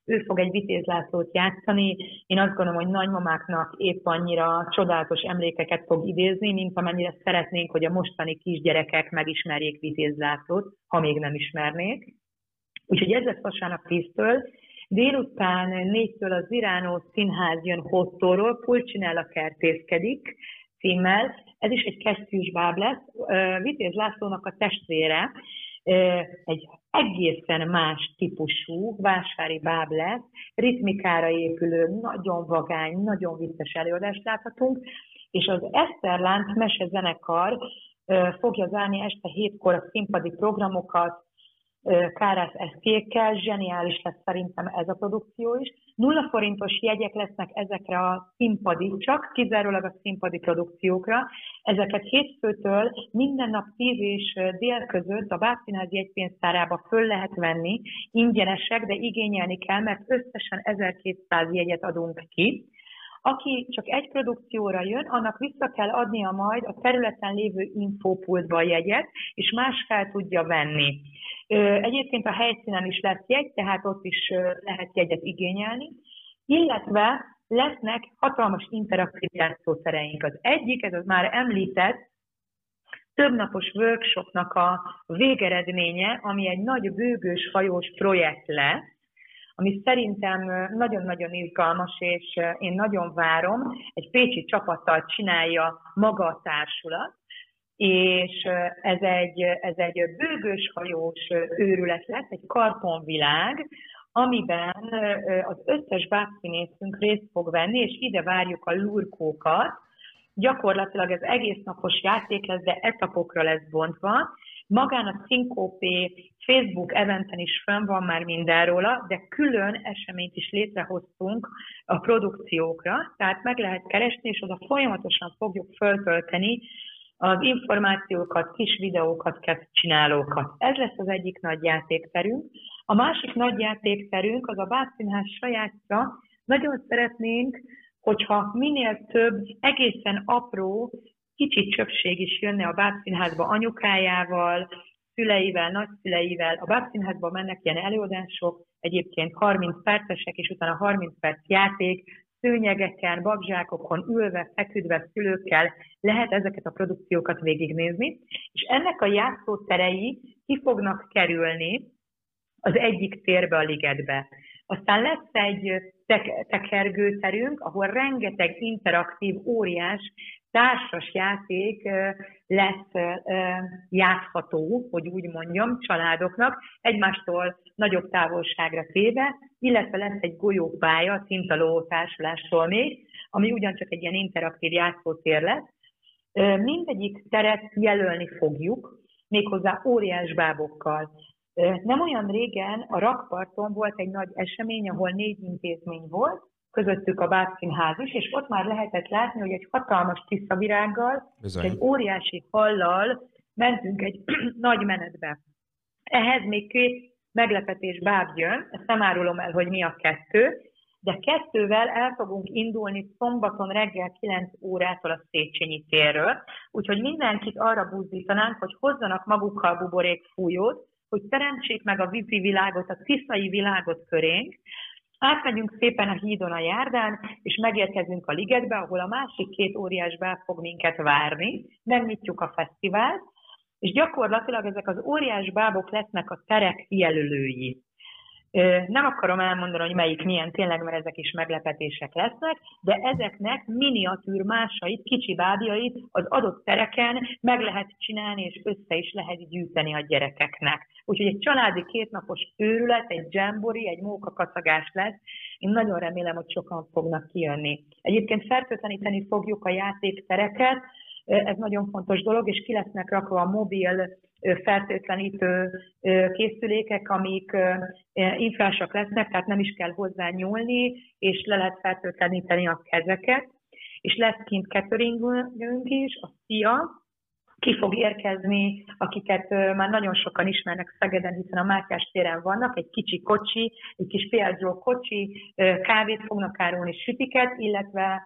S3: Ő fog egy Vitéz játszani. Én azt gondolom, hogy nagymamáknak épp annyira csodálatos emlékeket fog idézni, mint amennyire szeretnénk, hogy a mostani kisgyerekek megismerjék Vitéz ha még nem ismernék. Úgyhogy ez lesz vasárnap 10-től. Délután négytől az Iránó Színház jön Hottóról, Pulcsinella kertészkedik, címmel. Ez is egy kesztyűs báb lesz. Vitéz Lászlónak a testvére egy egészen más típusú vásári báb lesz, ritmikára épülő, nagyon vagány, nagyon vicces előadást láthatunk, és az Eszterlánt mesezenekar fogja zárni este hétkor a színpadi programokat, Kárász eszkékkel, zseniális lesz szerintem ez a produkció is. Nulla forintos jegyek lesznek ezekre a színpadi, csak kizárólag a színpadi produkciókra. Ezeket hétfőtől minden nap 10 és dél között a Bábszínház jegypénztárába föl lehet venni, ingyenesek, de igényelni kell, mert összesen 1200 jegyet adunk ki. Aki csak egy produkcióra jön, annak vissza kell adnia majd a területen lévő infópultba a jegyet, és más fel tudja venni. Egyébként a helyszínen is lesz jegy, tehát ott is lehet jegyet igényelni, illetve lesznek hatalmas interaktív játszószereink. Az egyik, ez az már említett, többnapos workshopnak a végeredménye, ami egy nagy bőgős hajós projekt lesz, ami szerintem nagyon-nagyon izgalmas, és én nagyon várom. Egy pécsi csapattal csinálja maga a társulat, és ez egy, ez egy bőgős hajós őrület lesz, egy kartonvilág, amiben az összes bábszínészünk részt fog venni, és ide várjuk a lurkókat. Gyakorlatilag ez egész napos játék lesz, de etapokra lesz bontva. Magán a Syncopé Facebook eventen is fönn van már mindenróla, de külön eseményt is létrehoztunk a produkciókra, tehát meg lehet keresni, és oda folyamatosan fogjuk föltölteni az információkat, kis videókat, csinálókat. Ez lesz az egyik nagy játékterünk. A másik nagy játékterünk az a Bábszínház sajátja. Nagyon szeretnénk, hogyha minél több egészen apró, kicsit csöpség is jönne a Bábszínházba anyukájával, szüleivel, nagyszüleivel. A Bábszínházba mennek ilyen előadások, egyébként 30 percesek, és utána 30 perc játék, szőnyegeken, babzsákokon ülve, feküdve szülőkkel lehet ezeket a produkciókat végignézni, és ennek a játszóterei ki fognak kerülni az egyik térbe a ligetbe. Aztán lesz egy tekergőterünk, ahol rengeteg interaktív, óriás társas játék lesz játszható, hogy úgy mondjam, családoknak, egymástól nagyobb távolságra téve, illetve lesz egy golyópálya a Cintaló társulástól még, ami ugyancsak egy ilyen interaktív játszótér lesz. Mindegyik teret jelölni fogjuk, méghozzá óriás bábokkal. Nem olyan régen a rakparton volt egy nagy esemény, ahol négy intézmény volt, közöttük a Bábszínház is, és ott már lehetett látni, hogy egy hatalmas tiszavirággal, egy óriási hallal mentünk egy nagy menetbe. Ehhez még két meglepetés báb jön, ezt nem árulom el, hogy mi a kettő, de kettővel el fogunk indulni szombaton reggel 9 órától a Széchenyi térről, úgyhogy mindenkit arra buzdítanánk, hogy hozzanak magukkal buborék fújót, hogy teremtsék meg a vízi világot, a tiszai világot körénk, Átmegyünk szépen a hídon a járdán, és megérkezünk a ligetbe, ahol a másik két óriás báb fog minket várni. Megnyitjuk a fesztivált, és gyakorlatilag ezek az óriás bábok lesznek a terek jelölői. Nem akarom elmondani, hogy melyik milyen tényleg, mert ezek is meglepetések lesznek, de ezeknek miniatűr másait, kicsi bábjait az adott tereken meg lehet csinálni, és össze is lehet gyűjteni a gyerekeknek. Úgyhogy egy családi kétnapos őrület, egy jambori, egy mókakacagás lesz. Én nagyon remélem, hogy sokan fognak kijönni. Egyébként fertőtleníteni fogjuk a játéktereket, ez nagyon fontos dolog, és ki lesznek rakva a mobil fertőtlenítő készülékek, amik infrásak lesznek, tehát nem is kell hozzá nyúlni, és le lehet fertőtleníteni a kezeket. És lesz kint cateringünk is, a FIA, ki fog érkezni, akiket már nagyon sokan ismernek Szegeden, hiszen a Mátyás téren vannak, egy kicsi kocsi, egy kis piacról kocsi, kávét fognak árulni, sütiket, illetve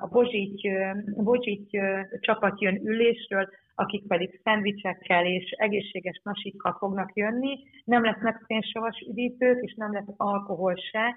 S3: a Bozsígy, Bozsígy csapat jön ülésről, akik pedig szendvicsekkel és egészséges nasikkal fognak jönni. Nem lesznek szénsavas üdítők, és nem lesz alkohol se.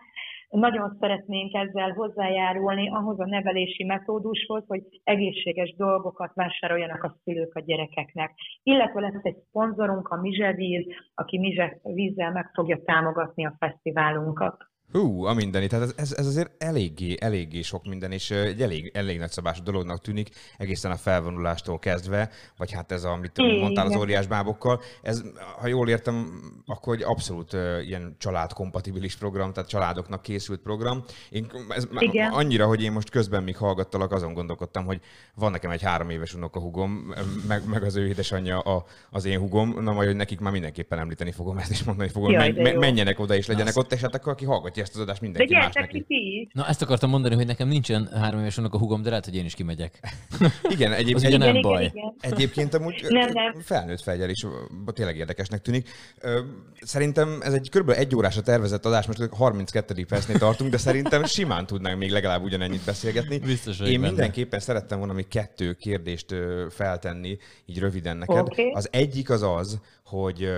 S3: Nagyon szeretnénk ezzel hozzájárulni ahhoz a nevelési metódushoz, hogy egészséges dolgokat vásároljanak a szülők a gyerekeknek. Illetve lesz egy szponzorunk, a Mizsevíz, aki Mizsevízzel meg fogja támogatni a fesztiválunkat.
S2: Hú, a mindeni. Tehát ez, ez, ez azért eléggé, eléggé sok minden, és egy elég, elég nagyszabású dolognak tűnik, egészen a felvonulástól kezdve, vagy hát ez, amit mondtál az óriás bábokkal. Ez, ha jól értem, akkor egy abszolút uh, ilyen családkompatibilis program, tehát családoknak készült program. Én, ez Igen. annyira, hogy én most közben még hallgattalak, azon gondolkodtam, hogy van nekem egy három éves unokahugom, meg, meg az ő édesanyja a, az én hugom, na majd nekik már mindenképpen említeni fogom ezt, és mondani fogom, Jaj, men, menjenek oda és legyenek Azt. ott, és hát akkor aki hallgatja ezt az adást mindenki de más neki.
S1: Ti Na ezt akartam mondani, hogy nekem nincsen három éves a hugom, de lehet, hogy én is kimegyek.
S2: igen, egyébként,
S1: az nem igen, baj.
S2: Igen, igen. Egyébként amúgy nem, nem. felnőtt felgyel is tényleg érdekesnek tűnik. Szerintem ez egy kb. egy órásra tervezett adás, most 32. percnél tartunk, de szerintem simán tudnánk még legalább ugyanennyit beszélgetni.
S1: Biztos,
S2: Én benne. mindenképpen szerettem volna még kettő kérdést feltenni, így röviden neked. Okay. Az egyik az az, hogy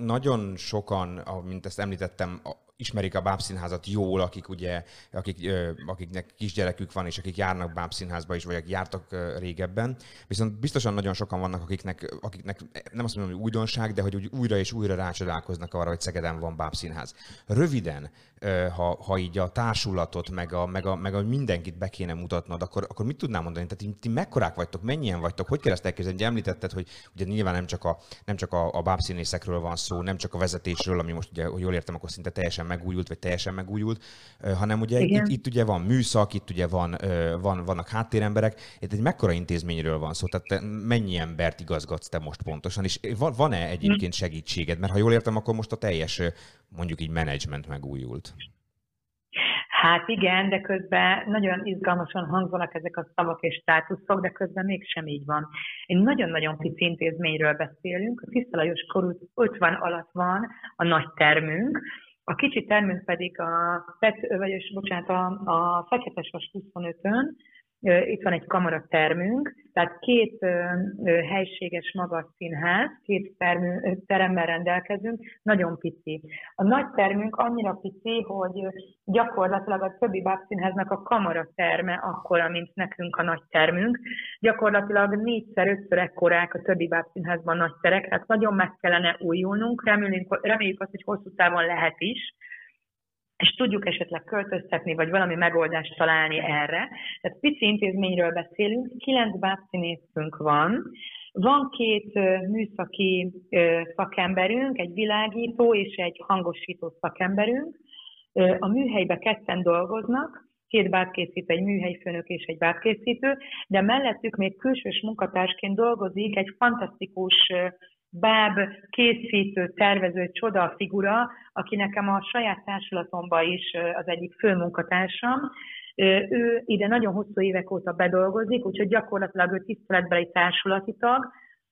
S2: nagyon sokan, mint ezt említettem, ismerik a bábszínházat jól, akik ugye, akik, akiknek kisgyerekük van, és akik járnak bábszínházba is, vagy akik jártak régebben. Viszont biztosan nagyon sokan vannak, akiknek, akiknek nem azt mondom, hogy újdonság, de hogy úgy újra és újra rácsodálkoznak arra, hogy Szegeden van bábszínház. Röviden, ha, ha így a társulatot, meg a, meg, a, meg a mindenkit be kéne mutatnod, akkor, akkor mit tudnám mondani? Tehát ti, mekkorák vagytok, mennyien vagytok, hogy kell ezt elképzelni? Említetted, hogy ugye nyilván nem csak a, nem csak a, a bábszínészekről van szó, nem csak a vezetésről, ami most ugye, hogy jól értem, akkor szinte teljesen megújult, vagy teljesen megújult, hanem ugye itt, itt, ugye van műszak, itt ugye van, van, vannak háttéremberek, itt egy mekkora intézményről van szó, tehát te mennyi embert igazgatsz te most pontosan, és van-e egyébként segítséged? Mert ha jól értem, akkor most a teljes mondjuk így menedzsment megújult.
S3: Hát igen, de közben nagyon izgalmasan hangzanak ezek a szavak és státuszok, de közben mégsem így van. Egy nagyon-nagyon pici intézményről beszélünk, a Tiszta korú 50 alatt van a nagy termünk, a kicsi termünk pedig a, vagy, bocsánat, a, a Feketes 25-ön, itt van egy kamaratermünk, tehát két helységes magas színház, két termű, teremmel rendelkezünk, nagyon pici. A nagy termünk annyira pici, hogy gyakorlatilag a többi bábszínháznak a kamaraterme akkora, mint nekünk a nagy termünk. Gyakorlatilag négyszer-ötször ekkorák a többi bábszínházban nagy terek, tehát nagyon meg kellene újulnunk, reméljük, reméljük azt, hogy hosszú távon lehet is, és tudjuk esetleg költöztetni, vagy valami megoldást találni erre. Tehát pici intézményről beszélünk, kilenc bábszínészünk van, van két műszaki szakemberünk, egy világító és egy hangosító szakemberünk. A műhelybe ketten dolgoznak, két bábkészítő, egy műhelyfőnök és egy bábkészítő, de mellettük még külsős munkatársként dolgozik egy fantasztikus báb készítő, tervező, csoda figura, aki nekem a saját társulatomban is az egyik főmunkatársam. Ő ide nagyon hosszú évek óta bedolgozik, úgyhogy gyakorlatilag ő tiszteletbeli társulati tag,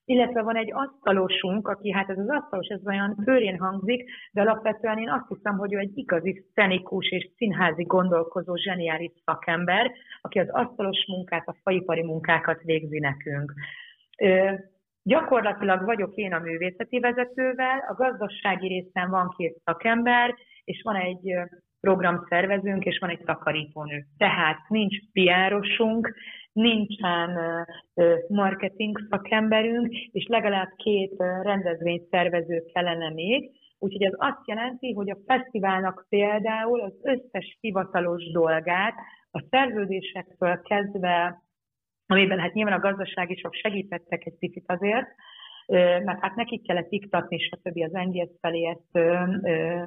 S3: illetve van egy asztalosunk, aki hát ez az asztalos, ez olyan főrén hangzik, de alapvetően én azt hiszem, hogy ő egy igazi szenikus és színházi gondolkozó, zseniális szakember, aki az asztalos munkát, a faipari munkákat végzi nekünk. Gyakorlatilag vagyok én a művészeti vezetővel, a gazdasági részen van két szakember, és van egy programszervezőnk, és van egy takarítónő. Tehát nincs piárosunk, nincsen marketing szakemberünk, és legalább két rendezvényszervező kellene még, Úgyhogy ez azt jelenti, hogy a fesztiválnak például az összes hivatalos dolgát, a szerződésektől kezdve, amiben hát nyilván a gazdasági sok segítettek egy picit azért, mert hát nekik kellett iktatni, stb. az NGS felé ezt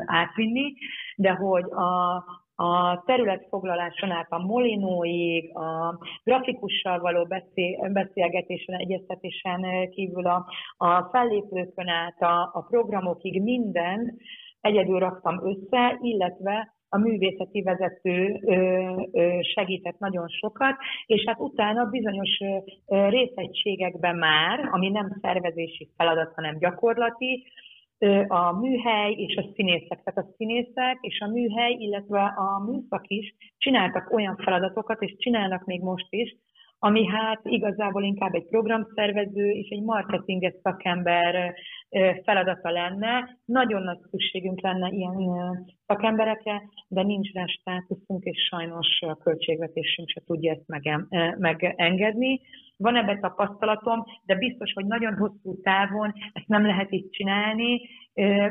S3: átvinni, de hogy a, a területfoglaláson át a molinóig, a grafikussal való beszél, beszélgetésen, egyeztetésen kívül a, a fellépőkön át a, a programokig minden egyedül raktam össze, illetve a művészeti vezető segített nagyon sokat, és hát utána bizonyos részegységekben már, ami nem szervezési feladat, hanem gyakorlati, a műhely és a színészek, tehát a színészek és a műhely, illetve a műszak is csináltak olyan feladatokat, és csinálnak még most is, ami hát igazából inkább egy programszervező és egy marketinges szakember feladata lenne. Nagyon nagy szükségünk lenne ilyen szakemberekre, de nincs rá státuszunk, és sajnos a költségvetésünk se tudja ezt megengedni. Van ebben tapasztalatom, de biztos, hogy nagyon hosszú távon ezt nem lehet így csinálni,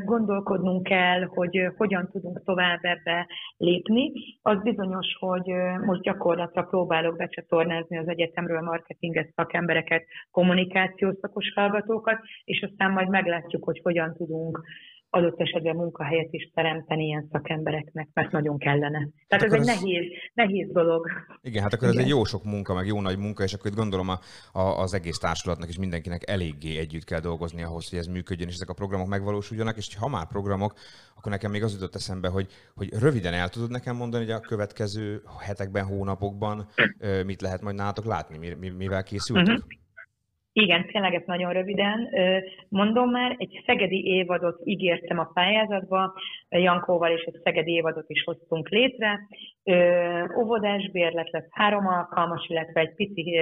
S3: gondolkodnunk kell, hogy hogyan tudunk tovább ebbe lépni. Az bizonyos, hogy most gyakorlatra próbálok becsatornázni az egyetemről marketinges szakembereket, kommunikációs szakos hallgatókat, és aztán majd meglátjuk, hogy hogyan tudunk adott esetben munkahelyet is teremteni ilyen szakembereknek, mert nagyon kellene. Tehát hát ez egy ez... nehéz, nehéz dolog.
S2: Igen, hát akkor Igen. ez egy jó sok munka, meg jó nagy munka, és akkor itt gondolom a, a, az egész társulatnak és mindenkinek eléggé együtt kell dolgozni ahhoz, hogy ez működjön, és ezek a programok megvalósuljanak, és ha már programok, akkor nekem még az jutott eszembe, hogy, hogy röviden el tudod nekem mondani, hogy a következő hetekben, hónapokban mit lehet majd nálatok látni, mivel készültek? Uh-huh.
S3: Igen, tényleg ez nagyon röviden. Mondom már, egy szegedi évadot ígértem a pályázatba, Jankóval és egy szegedi évadot is hoztunk létre. Óvodás bérlet lesz három alkalmas, illetve egy pici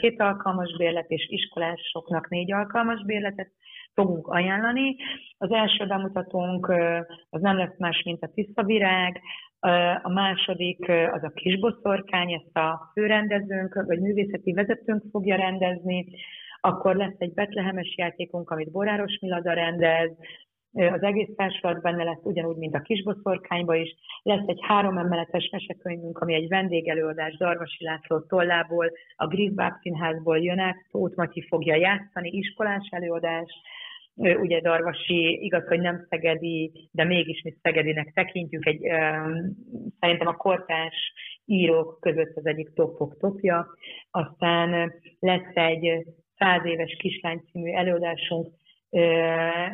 S3: két alkalmas bérlet, és iskolásoknak négy alkalmas bérletet fogunk ajánlani. Az első bemutatónk az nem lesz más, mint a tiszta virág, a második az a kisboszorkány, ezt a főrendezőnk, vagy művészeti vezetőnk fogja rendezni, akkor lesz egy betlehemes játékunk, amit Boráros Milada rendez, az egész társulat benne lesz, ugyanúgy, mint a kisboszorkányba is. Lesz egy három emeletes mesekönyvünk, ami egy vendégelőadás Darvasi László tollából, a Grisbák Színházból jön át, Tóth Matyi fogja játszani, iskolás előadás, ugye Darvasi, igaz, hogy nem szegedi, de mégis mi szegedinek tekintjük, egy, szerintem a kortás írók között az egyik top topja. Aztán lesz egy száz éves kislány című előadásunk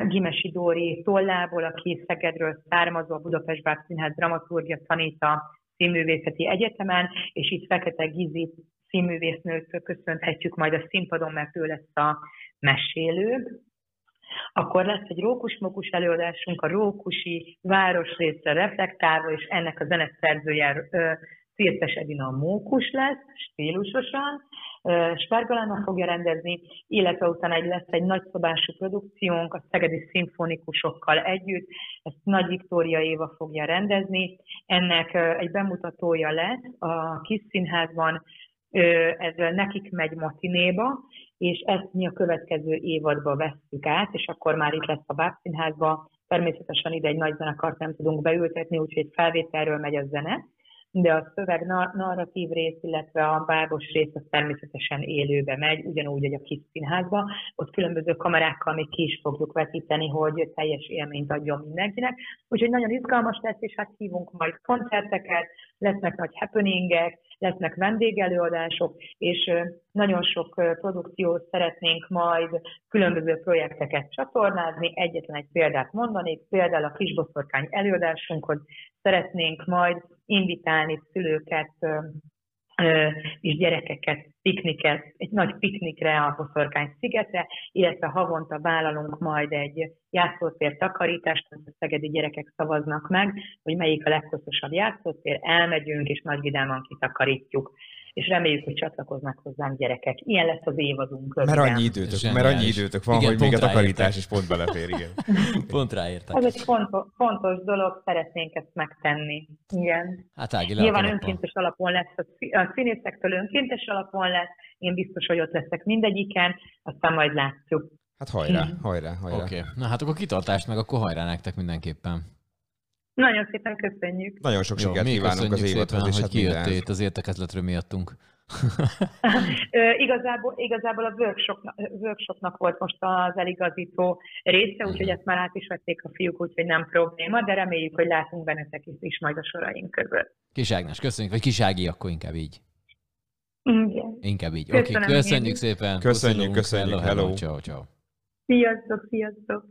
S3: Gimesi Dóri tollából, aki Szegedről származó, a Budapest Bák Színház dramaturgia tanít a Színművészeti Egyetemen, és itt Fekete Gizi színművésznőt köszönhetjük majd a színpadon, mert ő lesz a mesélő. Akkor lesz egy rókus-mokus előadásunk a rókusi városrészre reflektálva, és ennek a zeneszerzője Szirtes Edina Mókus lesz, stílusosan, Spárgalána fogja rendezni, illetve utána egy lesz egy nagyszobású produkciónk a Szegedi Szimfonikusokkal együtt, ezt Nagy Viktória Éva fogja rendezni. Ennek egy bemutatója lesz a Kis Színházban, ez nekik megy matinéba, és ezt mi a következő évadba vesszük át, és akkor már itt lesz a Bábszínházba, természetesen ide egy nagy zenekart nem tudunk beültetni, úgyhogy felvételről megy a zene, de a szöveg narratív rész, illetve a bábos rész az természetesen élőbe megy, ugyanúgy, hogy a kis színházba. Ott különböző kamerákkal még ki is fogjuk vetíteni, hogy teljes élményt adjon mindenkinek. Úgyhogy nagyon izgalmas lesz, és hát hívunk majd koncerteket, lesznek nagy happeningek, lesznek vendégelőadások, és nagyon sok produkciót szeretnénk majd különböző projekteket csatornázni. Egyetlen egy példát mondanék, például a kisboszorkány előadásunkhoz szeretnénk majd invitálni szülőket és gyerekeket pikniket, egy nagy piknikre a Boszorkány szigetre, illetve havonta vállalunk majd egy játszótér takarítást, hogy a szegedi gyerekek szavaznak meg, hogy melyik a leghosszasabb játszótér, elmegyünk és nagy vidáman kitakarítjuk. És reméljük, hogy csatlakoznak hozzánk gyerekek. Ilyen lesz az évadunk.
S2: Mert annyi időtök, Zseniális. mert annyi időtök van, igen, hogy még a takarítás is pont belefér, igen.
S1: pont ráértek.
S3: Ez egy fontos, fontos dolog, szeretnénk ezt megtenni. Igen.
S1: Hát Ági,
S3: Nyilván önkéntes alapon lesz, a színészektől önkéntes alapon lesz, én biztos, hogy ott leszek mindegyiken, aztán majd látjuk.
S2: Hát hajrá, hajrá, hajrá.
S1: Oké, okay. na hát akkor kitartást meg, akkor hajrá nektek mindenképpen.
S3: Nagyon szépen köszönjük.
S2: Nagyon sok sikert kívánunk az évadhoz, és
S1: hogy hát kijöttél itt az értekezletről miattunk.
S3: igazából, igazából a workshopnak, workshopnak volt most az eligazító része, úgyhogy ezt már át is vették a fiúk, úgyhogy nem probléma, de reméljük, hogy látunk bennetek is, is majd a soraink között.
S1: Kis Ágnes, köszönjük, vagy Kis Ági, akkor inkább így.
S3: Igen.
S1: Inkább így. Oké, okay, köszönjük én. szépen.
S2: Köszönjük, köszönjük. Hello, hello.
S1: Ciao, ciao.
S3: Sziasztok, sziasztok.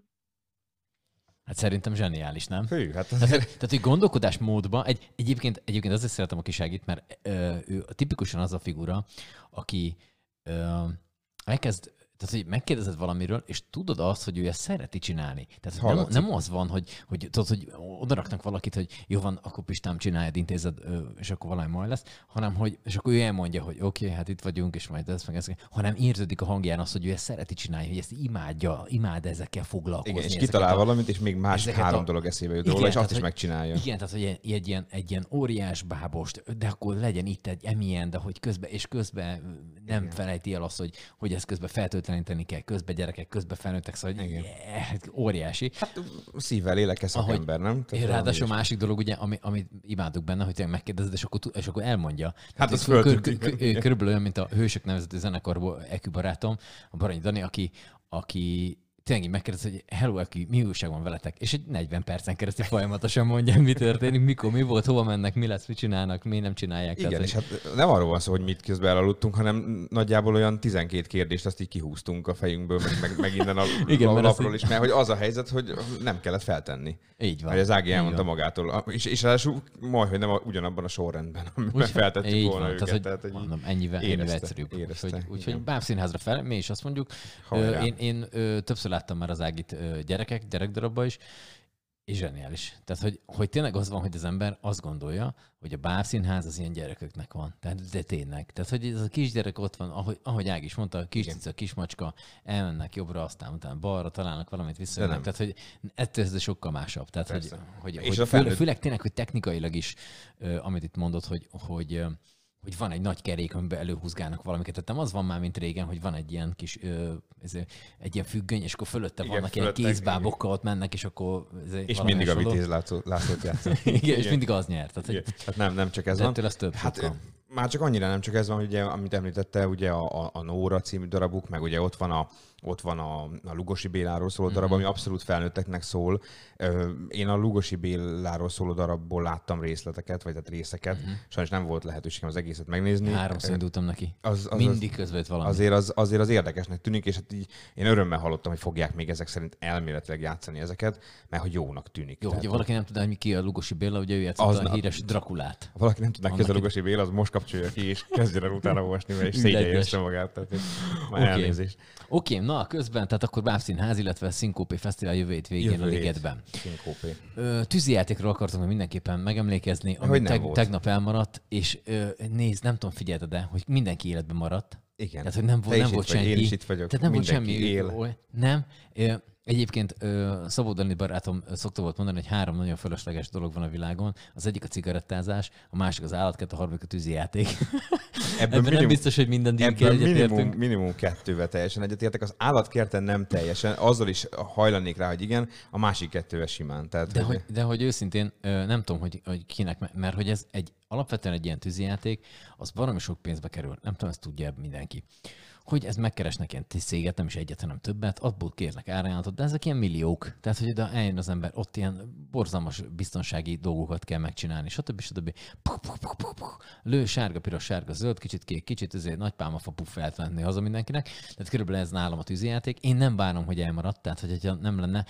S1: Hát szerintem zseniális, nem?
S2: Hű, hát
S1: azért... tehát, tehát, hogy gondolkodásmódban, egy, egyébként, egyébként azért szeretem a kiságit, mert ö, ő tipikusan az a figura, aki ö, elkezd tehát, hogy megkérdezed valamiről, és tudod azt, hogy ő ezt szereti csinálni. Tehát nem, nem, az van, hogy, hogy, tudod, hogy odaraknak valakit, hogy jó van, akkor Pistám csináljad, intézed, és akkor valami majd lesz, hanem hogy, és akkor ő elmondja, hogy oké, okay, hát itt vagyunk, és majd ez meg ez, hanem érződik a hangján az, hogy ő ezt szereti csinálni, hogy ezt imádja, imád ezekkel foglalkozni.
S2: Igen, és kitalál a, valamit, és még más három a, dolog eszébe jut róla, és azt is megcsinálja.
S1: Igen, tehát hogy egy, egy, ilyen, egy ilyen óriás bábost, de akkor legyen itt egy emilyen, de hogy közben, és közben nem igen. felejti el azt, hogy, hogy ez közben feltölt fertőtleníteni kell, közbe gyerekek, közbe felnőttek, szóval hogy yeah, óriási.
S2: Hát szívvel lélek ez ember, nem?
S1: Tehát ráadásul a másik dolog, ugye, ami, amit imádok benne, hogy megkérdezed, és akkor, és akkor elmondja.
S2: Hát az kör,
S1: Körülbelül olyan, mint a Hősök nevezetű zenekarból Ekü barátom, a Baranyi Dani, aki, aki tényleg így megkérdez, hogy hello, aki, mi újság van veletek? És egy 40 percen keresztül folyamatosan mondja, mi történik, mikor, mi volt, hova mennek, mi lesz, mit csinálnak, mi nem csinálják.
S2: Igen, Tehát, és hát nem arról van szó, hogy mit közben elaludtunk, hanem nagyjából olyan 12 kérdést azt így kihúztunk a fejünkből, meg, meg, meg innen a, Igen, a lapról is, mert hogy az a helyzet, hogy nem kellett feltenni.
S1: Így van.
S2: Hogy az Ági elmondta magától. És, és ráadásul majd, hogy nem a, ugyanabban a sorrendben, amiben feltettük így volna van. őket. Tehát,
S1: hogy, tehát, hogy mondom, ennyivel, érezte, ennyivel egyszerűbb. Úgyhogy, úgyhogy bábszínházra fel, mi is azt mondjuk. Én, én, én többször láttam már az Ágit gyerekek, gyerekdarabba is, és zseniális. Tehát, hogy, hogy tényleg az van, hogy az ember azt gondolja, hogy a bábszínház az ilyen gyereköknek van. Tehát, de tényleg. Tehát, hogy ez a kisgyerek ott van, ahogy, ahogy Ági is mondta, a kis cica, kis macska, elmennek jobbra, aztán utána balra, találnak valamit vissza. Tehát, hogy ettől ez sokkal másabb. Tehát, Persze. hogy, hogy, és hogy főleg, főleg tényleg, hogy technikailag is, amit itt mondott, hogy, hogy hogy van egy nagy kerék, amiben előhúzgálnak valamiket. Tehát nem az van már, mint régen, hogy van egy ilyen kis, ö, ez, egy ilyen függöny, és akkor fölötte Igen, vannak ilyen kézbábokkal, ott mennek, és akkor...
S2: És mindig a Vitéz Lászlót játszott.
S1: Igen, Igen, és mindig az nyert. Tehát,
S2: hogy, hát nem, nem csak ez van.
S1: Ettől az több hát, van.
S2: Már csak annyira nem csak ez van, ugye, amit említette, ugye a, a, a Nóra című darabuk, meg ugye ott van a, ott van a, a Lugosi Béláról szóló darab, mm-hmm. ami abszolút felnőtteknek szól. Én a Lugosi Béláról szóló darabból láttam részleteket, vagy tehát részeket. Mm-hmm. Sajnos nem volt lehetőségem az egészet megnézni.
S1: Háromszor indultam neki. Az, az, Mindig közvet valami.
S2: Azért az, azért az érdekesnek tűnik, és hát így én örömmel hallottam, hogy fogják még ezek szerint elméletileg játszani ezeket, mert hogy jónak tűnik.
S1: Jó, tehát, hogy valaki nem tudná, hogy ki a Lugosi Béla, ugye ő játszott az, a híres Drakulát.
S2: Valaki nem tudná, ki a Lugosi Béla, az most kapcsolja ki, és kezdjen el utána olvasni, mert és szégyelje magát. Tehát, már okay. elnézést.
S1: Oké, okay, na közben, tehát akkor Bábszínház, illetve Szinkópé Fesztivál jövő hét végén jövő a Ligetben.
S2: Szinkópé.
S1: Tűzijátékról akartam mindenképpen megemlékezni, ami teg, tegnap elmaradt, és ö, nézd, nem tudom, figyelted de hogy mindenki életben maradt.
S2: Igen.
S1: Tehát, hogy nem, volt, nem volt senki. Én
S2: is itt vagyok.
S1: Tehát nem volt semmi. Él. Nem. Egyébként Szabó Dani barátom szokta volt mondani, hogy három nagyon fölösleges dolog van a világon. Az egyik a cigarettázás, a másik az állatkert, a harmadik a tűzijáték. Ebben, Ebben minimum, nem biztos, hogy minden díjkkel
S2: minimum, minimum kettővel teljesen egyetértek. Az állatkerten nem teljesen, azzal is hajlanék rá, hogy igen, a másik kettővel simán. Tehát,
S1: de, hogy, de hogy őszintén nem tudom, hogy, hogy kinek, mert hogy ez egy alapvetően egy ilyen tűzijáték, az baromi sok pénzbe kerül. Nem tudom, ezt tudja mindenki hogy ez megkeresnek ilyen céget, nem is egyet, hanem többet, abból kérnek árajánlatot, de ezek ilyen milliók. Tehát, hogy oda eljön az ember, ott ilyen borzalmas biztonsági dolgokat kell megcsinálni, stb. stb. Puh, puh, puh, puh, puh. Lő, sárga, piros, sárga, zöld, kicsit kék, kicsit ezért nagy pálmafa puff eltenni haza mindenkinek. Tehát körülbelül ez nálam a tűzijáték. Én nem várom, hogy elmaradt, tehát hogy nem lenne.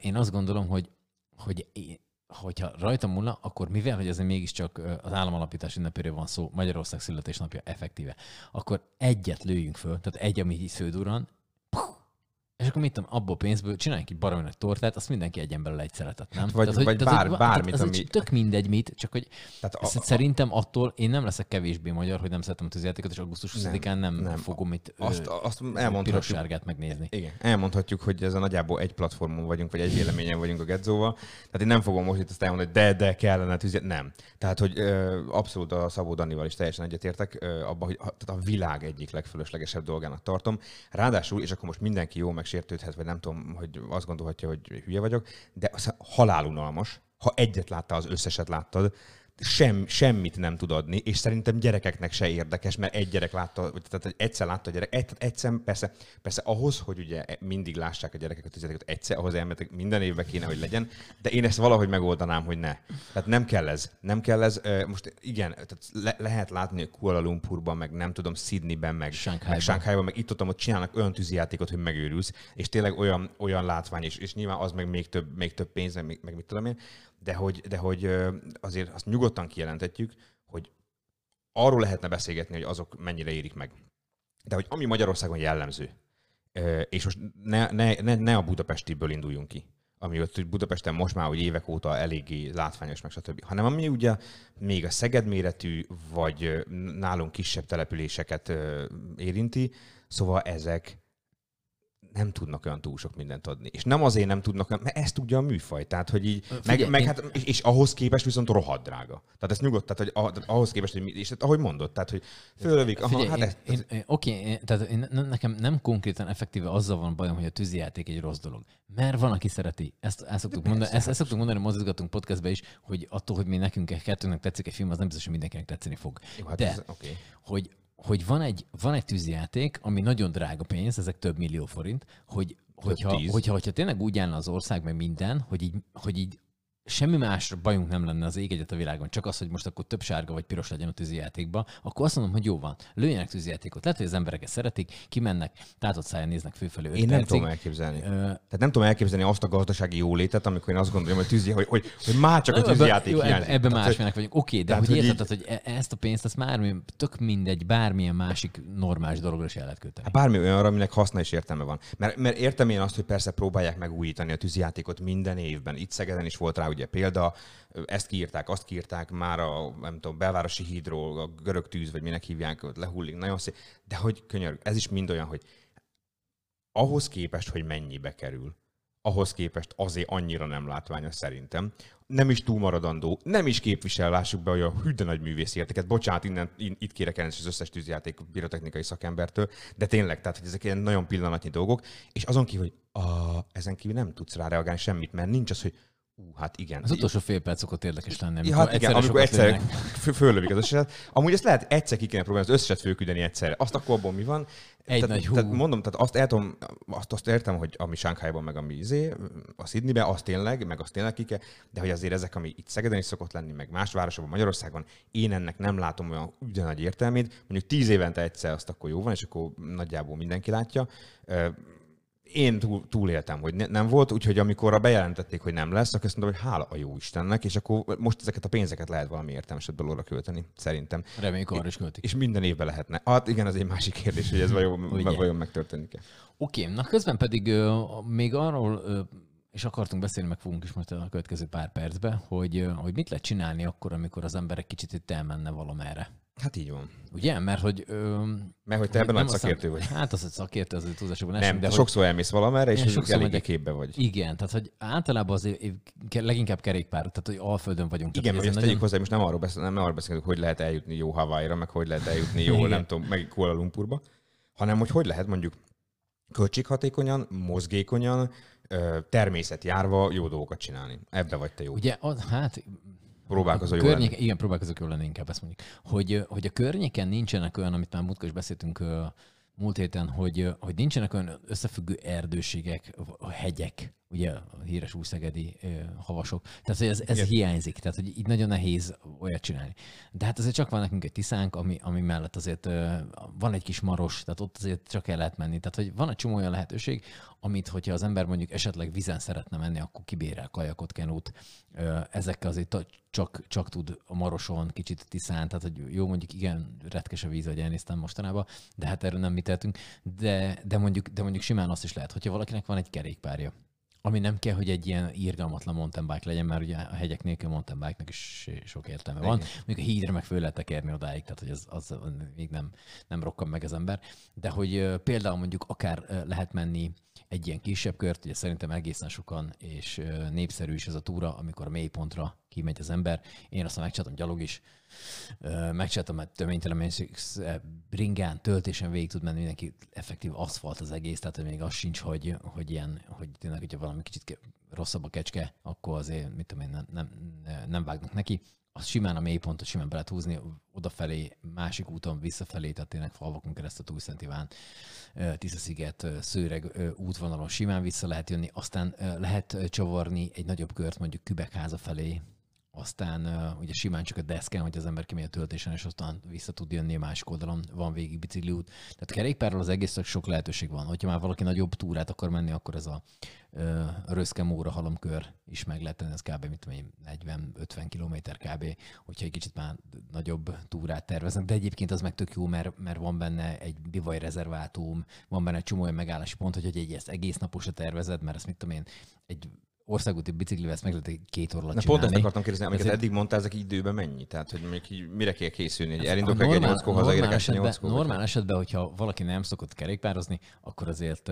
S1: Én azt gondolom, hogy hogy hogyha rajta múlna, akkor mivel, hogy ez mégiscsak az államalapítás ünnepéről van szó, Magyarország születésnapja effektíve, akkor egyet lőjünk föl, tehát egy, ami így sződuran, és akkor mit tudom, abból pénzből csináljunk egy baromi nagy tortát, azt mindenki egyen belőle egy szeretet, nem?
S2: Vagy, tehát, vagy tehát, bár, hogy, bármit,
S1: tehát, ami... Tök mindegy mit, csak hogy
S2: tehát
S1: a, a, szerintem attól én nem leszek kevésbé magyar, hogy nem szeretem a tűzjátékot, és augusztus 20-án nem, nem, nem fogom itt
S2: azt, azt elmondhatjuk,
S1: megnézni.
S2: Igen, elmondhatjuk, hogy ez a nagyjából egy platformon vagyunk, vagy egy véleményen vagyunk a Gedzóval. Tehát én nem fogom most itt azt elmondani, hogy de, de kellene tűzját. Nem. Tehát, hogy ö, abszolút a Szabó Danival is teljesen egyetértek abban, hogy a, tehát a világ egyik legfölöslegesebb dolgának tartom. Ráadásul, és akkor most mindenki jó megsértődhet, vagy nem tudom, hogy azt gondolhatja, hogy hülye vagyok, de az halálunalmas, ha egyet láttál, az összeset láttad, sem, semmit nem tud adni, és szerintem gyerekeknek se érdekes, mert egy gyerek látta, tehát egyszer látta a gyerek, egy, egyszer, persze, persze ahhoz, hogy ugye mindig lássák a gyerekeket, hogy egyszer, ahhoz elmetek, minden évben kéne, hogy legyen, de én ezt valahogy megoldanám, hogy ne. Tehát nem kell ez. Nem kell ez. Most igen, tehát le, lehet látni Kuala Lumpurban, meg nem tudom, Sydneyben, meg Shanghai-ban, meg, meg itt ott, ott csinálnak olyan tűzijátékot, hogy megőrülsz, és tényleg olyan, olyan látvány, és, és nyilván az meg még több, még több pénz, meg, meg mit tudom én, de hogy, de hogy azért azt nyugodtan kijelentetjük, hogy arról lehetne beszélgetni, hogy azok mennyire érik meg. De hogy ami Magyarországon jellemző, és most ne, ne, ne, ne a budapestiből induljunk ki, ami ott Budapesten most már hogy évek óta eléggé látványos, meg stb. Hanem ami ugye még a Szeged méretű, vagy nálunk kisebb településeket érinti, szóval ezek nem tudnak olyan túl sok mindent adni. És nem azért nem tudnak, mert ezt tudja a műfaj. Tehát, hogy így, Figyelj, meg, meg én... hát, és, és, ahhoz képest viszont rohadt drága. Tehát ezt nyugodt, tehát, hogy ahhoz képest, hogy, és ahogy mondott, tehát, hogy fölövik. Aha, Figyelj, hát
S1: én, ez, én, oké, én, tehát én, nekem nem konkrétan effektíve azzal van bajom, hogy a tűzijáték egy rossz dolog. Mert van, aki szereti. Ezt, ezt szoktuk mondani, ezt, ezt szoktuk mondani, mozgatunk podcastbe is, hogy attól, hogy mi nekünk kettőnek tetszik egy film, az nem biztos, hogy mindenkinek tetszeni fog. Jó, hát De, ez, okay. hogy hogy van egy, van egy tűzijáték, ami nagyon drága pénz, ezek több millió forint, hogy hogyha, hogyha, hogyha tényleg úgy állna az ország, meg minden, hogy így, hogy így semmi más bajunk nem lenne az ég egyet a világon, csak az, hogy most akkor több sárga vagy piros legyen a tűzijátékban, akkor azt mondom, hogy jó van, lőjenek tűzijátékot. Lehet, hogy az emberek szeretik, kimennek, tátott száján néznek főfelé.
S2: Én nem percig. tudom elképzelni. Ö... Tehát nem tudom elképzelni azt a gazdasági jólétet, amikor én azt gondolom, hogy, tűzi, hogy, hogy, hogy már csak a tűzijáték
S1: jó, hiányzik. Ebben másfének vagyunk. Oké, de tehát, hogy érted, hogy e- ezt a pénzt, ezt már tök mindegy, bármilyen másik normális dologra is el lehet köteni.
S2: Hát bármi olyan, aminek haszna és értelme van. Mert, mert értem én azt, hogy persze próbálják megújítani a tűzijátékot minden évben. Itt Szegeden is volt rá ugye példa, ezt kiírták, azt kiírták, már a nem tudom, belvárosi hídról, a görög tűz, vagy minek hívják, ott lehullik, nagyon szép. De hogy könyörg, ez is mind olyan, hogy ahhoz képest, hogy mennyibe kerül, ahhoz képest azért annyira nem látványos szerintem. Nem is túlmaradandó, nem is képvisel, lássuk be, hogy a hűde nagy művészi értéket. Bocsánat, innen, itt kérek elnézést az összes tűzjáték pirotechnikai szakembertől, de tényleg, tehát hogy ezek ilyen nagyon pillanatnyi dolgok, és azon kívül, hogy a, ezen kívül nem tudsz rá reagálni semmit, mert nincs az, hogy Ú, hát igen.
S1: Az utolsó fél perc szokott érdekes lenni,
S2: amikor, ja, hát igen, amikor egyszer fölövik az összeset. Amúgy ezt lehet egyszer ki kéne próbálni, az összeset fölküldeni egyszerre. Azt akkor abban mi van?
S1: Egy
S2: tehát,
S1: nagy hú.
S2: Tehát mondom, tehát azt, eltom, azt, azt értem, hogy ami Sánkhájban, meg ami izé, a Sydneyben, az tényleg, meg azt tényleg ki kell, de hogy azért ezek, ami itt Szegeden is szokott lenni, meg más városokban, Magyarországon, én ennek nem látom olyan ugyanagy értelmét. Mondjuk tíz évente egyszer azt akkor jó van, és akkor nagyjából mindenki látja én túl, túléltem, hogy ne, nem volt, úgyhogy amikor bejelentették, hogy nem lesz, akkor azt mondtam, hogy hála a jó Istennek, és akkor most ezeket a pénzeket lehet valami értelmeset belőle költeni, szerintem.
S1: Reméljük arra is költik.
S2: És minden évben lehetne. Hát igen, az egy másik kérdés, hogy ez vajon, vajon megtörténik-e.
S1: Oké, okay, na közben pedig uh, még arról uh, és akartunk beszélni, meg fogunk is most a következő pár percben, hogy, hogy mit lehet csinálni akkor, amikor az emberek kicsit itt elmenne valamerre.
S2: Hát így van.
S1: Ugye? Mert hogy... Ö,
S2: Mert hogy te ebben nagy szakértő vagy.
S1: Hát az, hogy szakértő, az egy túlzásokban
S2: Nem, de sokszor hogy, elmész valamerre, és sokszor elég képbe vagy.
S1: Igen, tehát hogy általában az leginkább kerékpár, tehát hogy Alföldön vagyunk.
S2: Igen, hogy ezt nagyon... hozzá, most nem arról, beszél, nem arról beszélünk, hogy lehet eljutni jó Hawaii-ra, meg hogy lehet eljutni jó, nem tudom, meg Kuala Lumpurba, hanem hogy hogy lehet mondjuk költséghatékonyan, mozgékonyan, természetjárva jó dolgokat csinálni. Ebbe vagy te jó.
S1: Ugye, az, hát
S2: próbálkozó jó
S1: környék, lenni. Igen, próbálkozók jó lenni inkább ezt mondjuk. Hogy, hogy a környéken nincsenek olyan, amit már múltkor is beszéltünk múlt héten, hogy, hogy nincsenek olyan összefüggő erdőségek, hegyek, ugye a híres újszegedi havasok. Tehát ez, ez hiányzik, tehát hogy így nagyon nehéz olyat csinálni. De hát azért csak van nekünk egy tiszánk, ami, ami mellett azért van egy kis maros, tehát ott azért csak el lehet menni. Tehát hogy van egy csomó olyan lehetőség, amit, hogyha az ember mondjuk esetleg vizen szeretne menni, akkor kibérel kajakot, kenút. Ezekkel azért csak, csak tud a maroson, kicsit tiszán, tehát hogy jó, mondjuk igen, retkes a víz, hogy elnéztem mostanában, de hát erről nem mi tehetünk. De, de, mondjuk, de mondjuk simán azt is lehet, hogyha valakinek van egy kerékpárja, ami nem kell, hogy egy ilyen írgalmatlan mountain bike legyen, mert ugye a hegyek nélkül mountain bike-nak is sok értelme van. Még a hídre meg föl lehet tekerni odáig, tehát hogy az, az még nem, nem rokkan meg az ember. De hogy például mondjuk akár lehet menni egy ilyen kisebb kört, ugye szerintem egészen sokan, és népszerű is ez a túra, amikor a mélypontra kimegy az ember. Én aztán megcsináltam gyalog is, megcsináltam, mert töménytelen bringán, töltésen végig tud menni mindenki, effektív aszfalt az egész, tehát még az sincs, hogy, hogy ilyen, hogy tényleg, hogyha valami kicsit rosszabb a kecske, akkor azért, mit tudom én, nem, nem, nem vágnak neki. Az simán a mélypontot simán be lehet húzni, odafelé, másik úton visszafelé, tehát tényleg falvakon keresztül Túlszent Iván, Tiszasziget, Szőreg útvonalon simán vissza lehet jönni, aztán lehet csavarni egy nagyobb kört mondjuk Kübekháza felé, aztán ugye simán csak a deszken, hogy az ember kimegy a töltésen, és aztán vissza tud jönni a másik oldalon, van végig út. Tehát kerékpárral az egész sok lehetőség van. Hogyha már valaki nagyobb túrát akar menni, akkor ez a uh, Röszke Móra halomkör is meg lehet tenni, ez kb. tudom 40-50 km kb. Hogyha egy kicsit már nagyobb túrát terveznek, de egyébként az meg tök jó, mert, mert van benne egy bivaj rezervátum, van benne egy csomó olyan megállási pont, hogy egy ezt egész naposra tervezed, mert ezt mit tudom én, egy országúti biciklivel ezt meg lehet két óra alatt
S2: Pont ezt akartam kérdezni, amiket Ezért... eddig mondtál, ezek időben mennyi? Tehát, hogy még mire kell készülni? Hogy elindulok egy nyolckor, hazaérek este nyolckor?
S1: Normál esetben, hogyha valaki nem szokott kerékpározni, akkor azért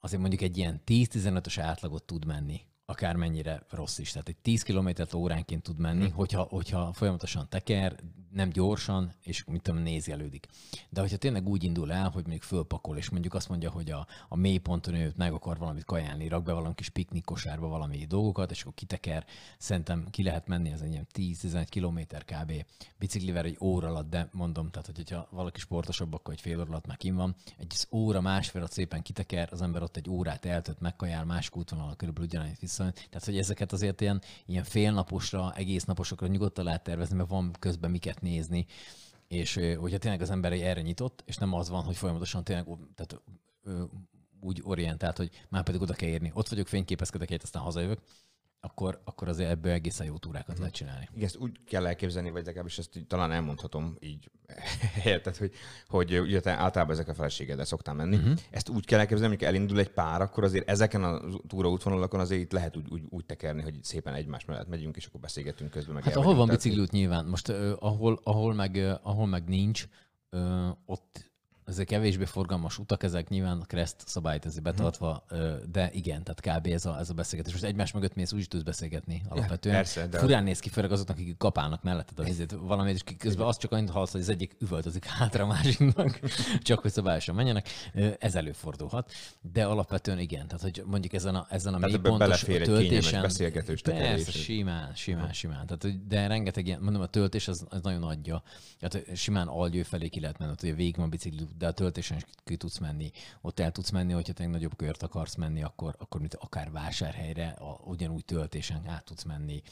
S1: azért mondjuk egy ilyen 10-15-ös átlagot tud menni akármennyire rossz is. Tehát egy 10 km óránként tud menni, hmm. hogyha, hogyha folyamatosan teker, nem gyorsan, és mit tudom, nézjelődik. De hogyha tényleg úgy indul el, hogy még fölpakol, és mondjuk azt mondja, hogy a, a mélyponton ő meg akar valamit kajálni, rak be valami kis piknik kosárba valami dolgokat, és akkor kiteker, szerintem ki lehet menni, ez egy ilyen 10-11 km kb. biciklivel egy óra alatt, de mondom, tehát hogyha valaki sportosabb, akkor egy fél óra alatt már kim van. Egy óra, másfél alatt szépen kiteker, az ember ott egy órát eltölt, megkajál, más útvonal körülbelül ugyanannyit vissza. Tehát, hogy ezeket azért ilyen, ilyen félnaposra, egész naposokra nyugodtan lehet tervezni, mert van közben miket nézni, és hogyha tényleg az ember erre nyitott, és nem az van, hogy folyamatosan tényleg tehát, úgy orientált, hogy már pedig oda kell érni. Ott vagyok, fényképezkedek, aztán hazajövök akkor, akkor azért ebből egészen jó túrákat mm. lehet csinálni.
S2: Igen, ezt úgy kell elképzelni, vagy legalábbis ezt talán elmondhatom így, tehát, hogy, hogy ugye te általában ezek a feleségeddel szoktál menni. Uh-huh. Ezt úgy kell elképzelni, hogy elindul egy pár, akkor azért ezeken a túra útvonalakon azért itt lehet úgy, úgy, úgy tekerni, hogy szépen egymás mellett megyünk, és akkor beszélgetünk közben. Meg
S1: hát ahol van bicikliút nyilván, most uh, ahol, ahol, meg, uh, ahol meg nincs, uh, ott ezek kevésbé forgalmas utak, ezek nyilván a Crest szabályt ezért betartva, de igen, tehát kb. ez a, ez a beszélgetés. Most egymás mögött mész, úgy tudsz beszélgetni alapvetően. Ja, persze, de Furán néz ki, főleg azoknak, akik kapálnak melletted a vizét, valami, és közben azt csak annyit hallsz, hogy az egyik üvöltözik hátra a másiknak, csak hogy szabályosan menjenek. Ez előfordulhat, de alapvetően igen, tehát hogy mondjuk ezen a, ezen a mélypontos töltésen.
S2: beszélgetős
S1: persze, simán, simán, simán. Tehát, de rengeteg ilyen, mondom, a töltés az, az nagyon adja. Tehát simán algyő felé ki lehet menni, hogy végig van bicikli de a töltésen is ki tudsz menni. Ott el tudsz menni, hogyha te nagyobb kört akarsz menni, akkor, akkor mint akár vásárhelyre, a, ugyanúgy töltésen át tudsz menni,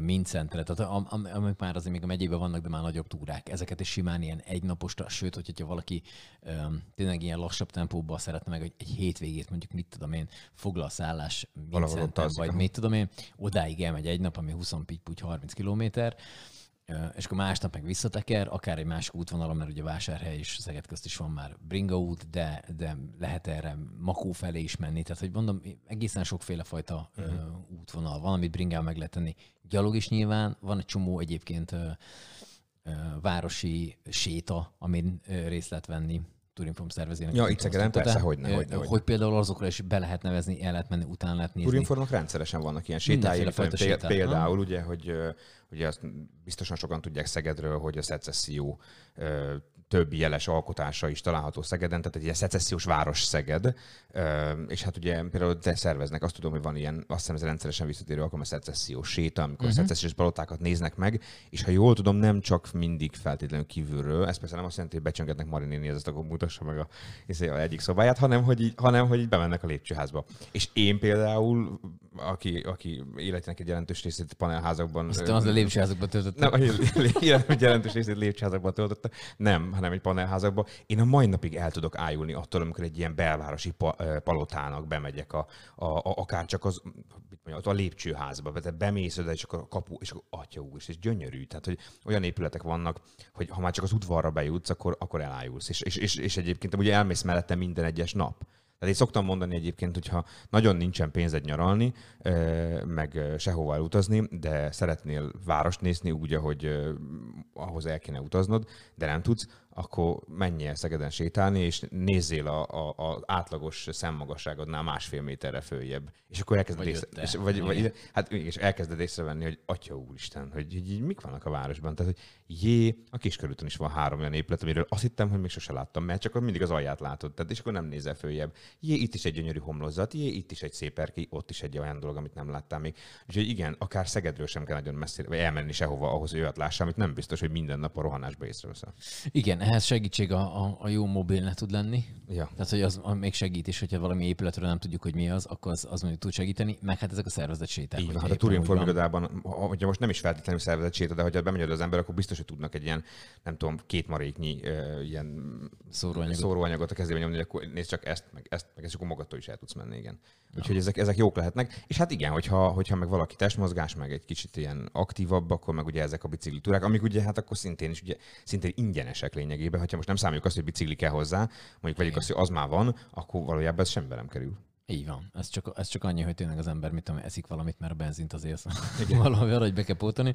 S1: Mincentre, tehát am, am, amik már azért még a megyében vannak, de már nagyobb túrák. Ezeket is simán ilyen egynaposra, sőt, hogyha valaki um, tényleg ilyen lassabb tempóban szeretne meg, hogy egy hétvégét mondjuk, mit tudom én, foglal szállás Mincenten, vagy mit tudom én, odáig elmegy egy nap, ami 20 pitty 30 kilométer, és akkor másnap meg visszateker, akár egy másik útvonalon, mert ugye Vásárhely és Szeged közt is van már bringa út, de, de lehet erre Makó felé is menni. Tehát, hogy mondom, egészen sokféle fajta uh-huh. útvonal van, amit bringával meg lehet tenni. Gyalog is nyilván, van egy csomó egyébként városi séta, amin részt lehet venni. Turinform szervezének.
S2: Ja, itt Szegeden persze, hogy ne, hogy,
S1: hogy, hogy például azokra is be lehet nevezni, el lehet menni, utána lehet nézni.
S2: Turinformok rendszeresen vannak ilyen sétái, például ugye, hogy ugye azt biztosan sokan tudják Szegedről, hogy a szecesszió több jeles alkotása is található Szegeden, tehát egy ilyen szecessziós város Szeged, és hát ugye például te szerveznek, azt tudom, hogy van ilyen, azt hiszem ez rendszeresen visszatérő alkalom, a szecessziós séta, amikor uh-huh. szecessziós palotákat néznek meg, és ha jól tudom, nem csak mindig feltétlenül kívülről, ez persze nem azt jelenti, hogy becsöngetnek Marinéni, ezt akkor mutassa meg a, a egyik szobáját, hanem hogy, így, hanem hogy így bemennek a lépcsőházba. És én például, aki, aki életének egy jelentős részét panelházakban...
S1: Azt az a lépcsőházakban töltötte.
S2: Nem, életének jelentős részét lépcsőházakban töltötte. Nem, hanem egy panelházakban. Én a mai napig el tudok ájulni attól, amikor egy ilyen belvárosi pa, palotának bemegyek, a, a, a, akár csak az, mit mondjam, a lépcsőházba, tehát bemész oda, és akkor a kapu, és akkor atya úr, és gyönyörű. Tehát, hogy olyan épületek vannak, hogy ha már csak az udvarra bejutsz, akkor, akkor elájulsz. És, és, és, és egyébként ugye elmész mellette minden egyes nap. Tehát én szoktam mondani egyébként, hogyha nagyon nincsen pénzed nyaralni, meg sehova elutazni, de szeretnél várost nézni úgy, ahogy ahhoz el kéne utaznod, de nem tudsz, akkor menjél Szegeden sétálni, és nézzél a, a, a átlagos szemmagasságodnál másfél méterre följebb. És akkor elkezded, vagy, észre, és, vagy, vagy, hát, és elkezded észrevenni, hogy atya úristen, hogy, hogy így mik vannak a városban. Tehát, hogy jé, a kiskörúton is van három olyan épület, amiről azt hittem, hogy még sose láttam, mert csak mindig az alját látod, tehát, és akkor nem nézel följebb. Jé, itt is egy gyönyörű homlozat, jé, itt is egy szép erkély, ott is egy olyan dolog, amit nem láttál még. Úgyhogy igen, akár Szegedről sem kell nagyon messzire, vagy elmenni sehova ahhoz, hogy olyat lássam, amit nem biztos, hogy minden nap a rohanásba észreveszel.
S1: Igen, ehhez segítség a, a, a jó mobilnet tud lenni. Ja. Tehát, hogy az még segít is, hogyha valami épületről nem tudjuk, hogy mi az, akkor az, az mondjuk tud segíteni, meg hát ezek a szervezet séták.
S2: Van, hát a Turin Formirodában, hogyha most nem is feltétlenül szervezet séta, de hogyha bemegy az ember, akkor biztos, hogy tudnak egy ilyen, nem tudom, két maréknyi ilyen szóróanyagot. szóróanyagot a kezébe nyomni, hogy akkor nézd csak ezt, meg ezt, meg ezt, akkor magadtól is el tudsz menni, igen. Úgyhogy ezek, ezek jók lehetnek. És hát igen, hogyha, hogyha meg valaki testmozgás, meg egy kicsit ilyen aktívabb, akkor meg ugye ezek a biciklitúrák, amik ugye hát akkor szintén is ugye szintén ingyenesek lényegében. Ha most nem számoljuk azt, hogy bicikli kell hozzá, mondjuk vegyük azt, hogy az már van, akkor valójában ez semmibe nem kerül.
S1: Így van. Ez csak, ez csak annyi, hogy tényleg az ember, mit tudom, eszik valamit, mert a benzint azért valami valahogy be kell pótolni.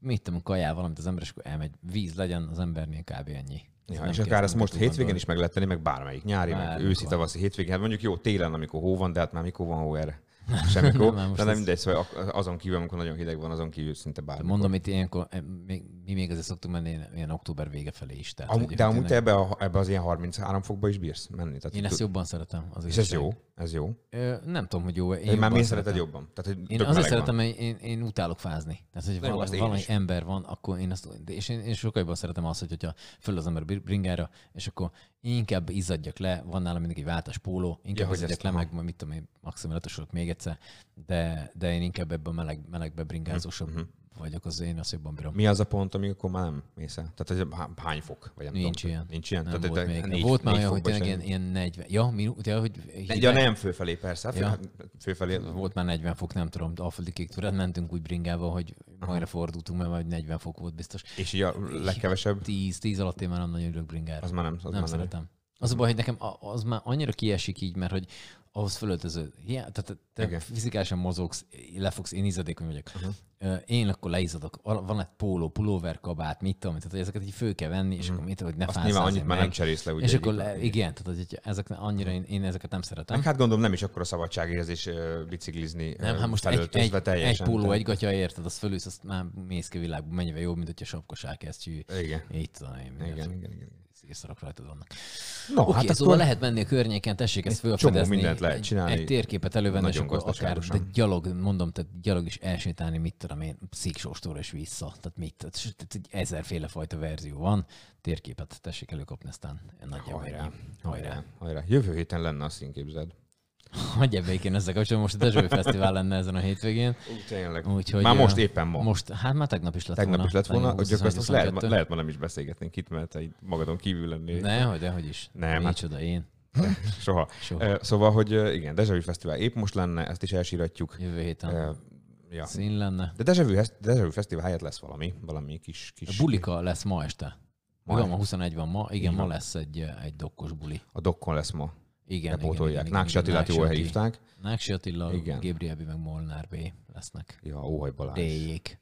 S1: Mit tudom, kajál valamit az ember, és akkor elmegy. Víz legyen az embernél kb. ennyi.
S2: Ja, és akár ezt most hétvégén is meg lehet tenni, meg bármelyik nyári, Bár, meg őszi, tavaszi hétvégén. Hát mondjuk jó télen, amikor hó van, de hát már mikor van hó erre. Semmikor, nem, de nem mindegy, szóval azon kívül, amikor nagyon hideg van, azon kívül szinte bármikor.
S1: Mondom, itt ilyenkor, eh, még, mi még azért szoktunk menni ilyen október vége felé is. Tehát,
S2: Am, de amúgy te ebbe, a, ebbe az ilyen 33 fokba is bírsz menni.
S1: Tehát én ezt jobban szeretem.
S2: Az és ez jó? Ez jó?
S1: Ö, nem tudom, hogy jó.
S2: Én, én már miért szereted jobban?
S1: Tehát, hogy én azért szeretem, hogy én, én utálok fázni. Tehát, hogy valami, valami ember van, akkor én azt, és én, én sokkal jobban szeretem azt, hogy, hogyha föl az ember bringára, és akkor inkább izzadjak le, van nálam mindig egy váltas póló, inkább ja, izzadjak le, meg mit tudom én, maximum még egyszer, de, de én inkább ebben a meleg, melegbe bringázósabb mm-hmm vagyok, az én azt jobban bírom.
S2: Mi az a pont, amikor már nem mész el? Tehát hogy hány fok? Vagy nem
S1: Nincs
S2: tudom,
S1: ilyen.
S2: Nincs ilyen?
S1: Nem Tehát, volt, még. Négy, volt már olyan, hogy tényleg ilyen, ilyen 40. Ja, mi, ugye, hogy
S2: hideg... Ja, nem fölfelé persze. Ja. Fölfelé.
S1: Volt már 40 fok, nem tudom, alföldi kék túrát mentünk úgy bringával, hogy majdra fordultunk, mert majd 40 fok volt biztos.
S2: És így a legkevesebb?
S1: 10, 10 alatt én már nem nagyon ülök bringára.
S2: Az már nem.
S1: Az nem már szeretem. Az a baj, hogy nekem az már annyira kiesik így, mert hogy ahhoz fölöltöző. Hiá, tehát te Igen. fizikálisan mozogsz, lefogsz, én izadékony vagyok. Uh-huh. Én akkor leizadok. Van egy póló, pulóver, kabát, mit tudom, tehát ezeket így föl kell venni, és uh-huh. akkor mit hogy ne
S2: fász. Nyilván annyit már nem cserélsz le, ugye.
S1: És akkor le, igen, tehát hogy ezek annyira én, én, ezeket nem szeretem.
S2: Meg hát gondolom nem is akkor a szabadságérzés biciklizni nem, hát most egy, egy,
S1: teljesen. Egy póló, egy gatya, érted, az fölülsz, azt már mész ki világba, mennyivel jobb, mint hogyha sapkos elkezdjű.
S2: Igen.
S1: Így tudom én.
S2: Igen, igen, igen, igen
S1: észrak rajtad vannak. No, okay, hát szóval akkor... lehet menni a környéken, tessék ezt fölfedezni.
S2: mindent lehet csinálni.
S1: Egy, egy térképet elővenni, és akkor akár de gyalog, mondom, tehát gyalog is elsétálni, mit tudom én, szíksóstóra és vissza. Tehát mit, tehát, tehát ezerféle fajta verzió van. Térképet tessék előkapni, aztán nagyjából.
S2: Hajrá, hajrá, hajrá. Jövő héten lenne a színképzeld.
S1: Hogy ebbe én ezzel kapcsolatban most a Dezsői Fesztivál lenne ezen a hétvégén.
S2: Ú, tényleg. Úgyhogy, már most éppen ma.
S1: Most, hát már tegnap is lett
S2: tegnap volna. Tegnap is lett volna, hogy azt, azt lehet, lehet, ma nem is beszélgetnénk itt, mert egy magadon kívül lennél.
S1: Ne, hogy dehogy is.
S2: Nem.
S1: Hát... Csoda, én.
S2: Soha. Soha. Szóval, hogy igen, Dezsői Fesztivál épp most lenne, ezt is elsíratjuk.
S1: Jövő héten. Ja. Szín lenne.
S2: De Dezsői Fesztivál helyett lesz valami, valami kis... kis...
S1: A bulika lesz ma este. Ma, igen, ma 21 van ma, igen, ma lesz egy, egy dokkos buli.
S2: A dokkon lesz ma.
S1: Igen,
S2: bepótolják. Igen, Náksi Attilát jól hívták.
S1: Náksi Attila, Gabriel meg Molnár B lesznek.
S2: Ja, Óhaj Balázs.
S1: D-jék.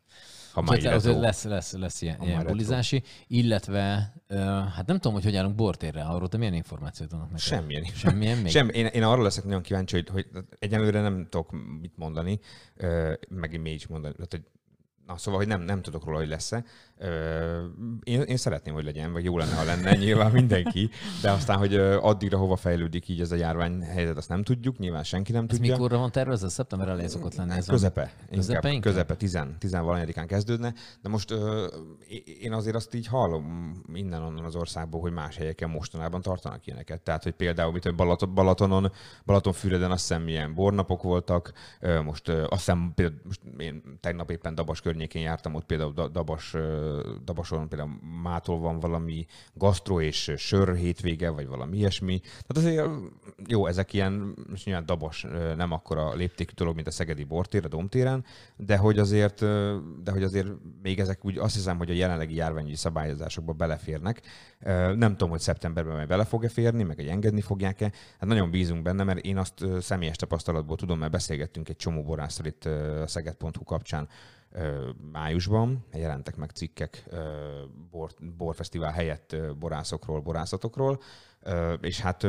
S1: Ha már lesz, lesz, lesz, lesz ilyen, ilyen bulizási, illetve uh, hát nem tudom, hogy hogy állunk bortérre, arról te milyen információt adnak neked?
S2: Semmilyen.
S1: Semmilyen még?
S2: Sem, én, én arról leszek nagyon kíváncsi, hogy, hogy egyelőre nem tudok mit mondani, uh, meg én is mondani, tehát, hogy Na, szóval, hogy nem, nem tudok róla, hogy lesz-e. Én, én szeretném, hogy legyen, vagy jó lenne, ha lenne, nyilván mindenki, de aztán, hogy addigra hova fejlődik így ez a járvány helyzet, azt nem tudjuk, nyilván senki nem
S1: ez
S2: tudja.
S1: mikorra van tervezve? Szeptember elején szokott lenni ez
S2: Közepe.
S1: Közepe
S2: Közepe,
S1: inkább?
S2: közepe 10, 10 valanyadikán kezdődne. De most ö, én azért azt így hallom innen onnan az országból, hogy más helyeken mostanában tartanak ilyeneket. Tehát, hogy például mit, hogy Balaton, Balatonon, Balatonfüreden azt hiszem milyen bornapok voltak, ö, most ö, azt hiszem, például, most én tegnap éppen Dabas környékén jártam, ott például Da- Dabas, Dabason például mától van valami gasztro és sör hétvége, vagy valami ilyesmi. Tehát azért jó, ezek ilyen, most nyilván Dabas nem akkora léptékű dolog, mint a Szegedi Bortér, a Domtéren, de hogy azért, de hogy azért még ezek úgy azt hiszem, hogy a jelenlegi járványügyi szabályozásokba beleférnek. Nem tudom, hogy szeptemberben majd bele fog-e férni, meg hogy engedni fogják-e. Hát nagyon bízunk benne, mert én azt személyes tapasztalatból tudom, mert beszélgettünk egy csomó borásztal itt a szeged.hu kapcsán májusban, jelentek meg cikkek bor, borfesztivál helyett borászokról, borászatokról, és hát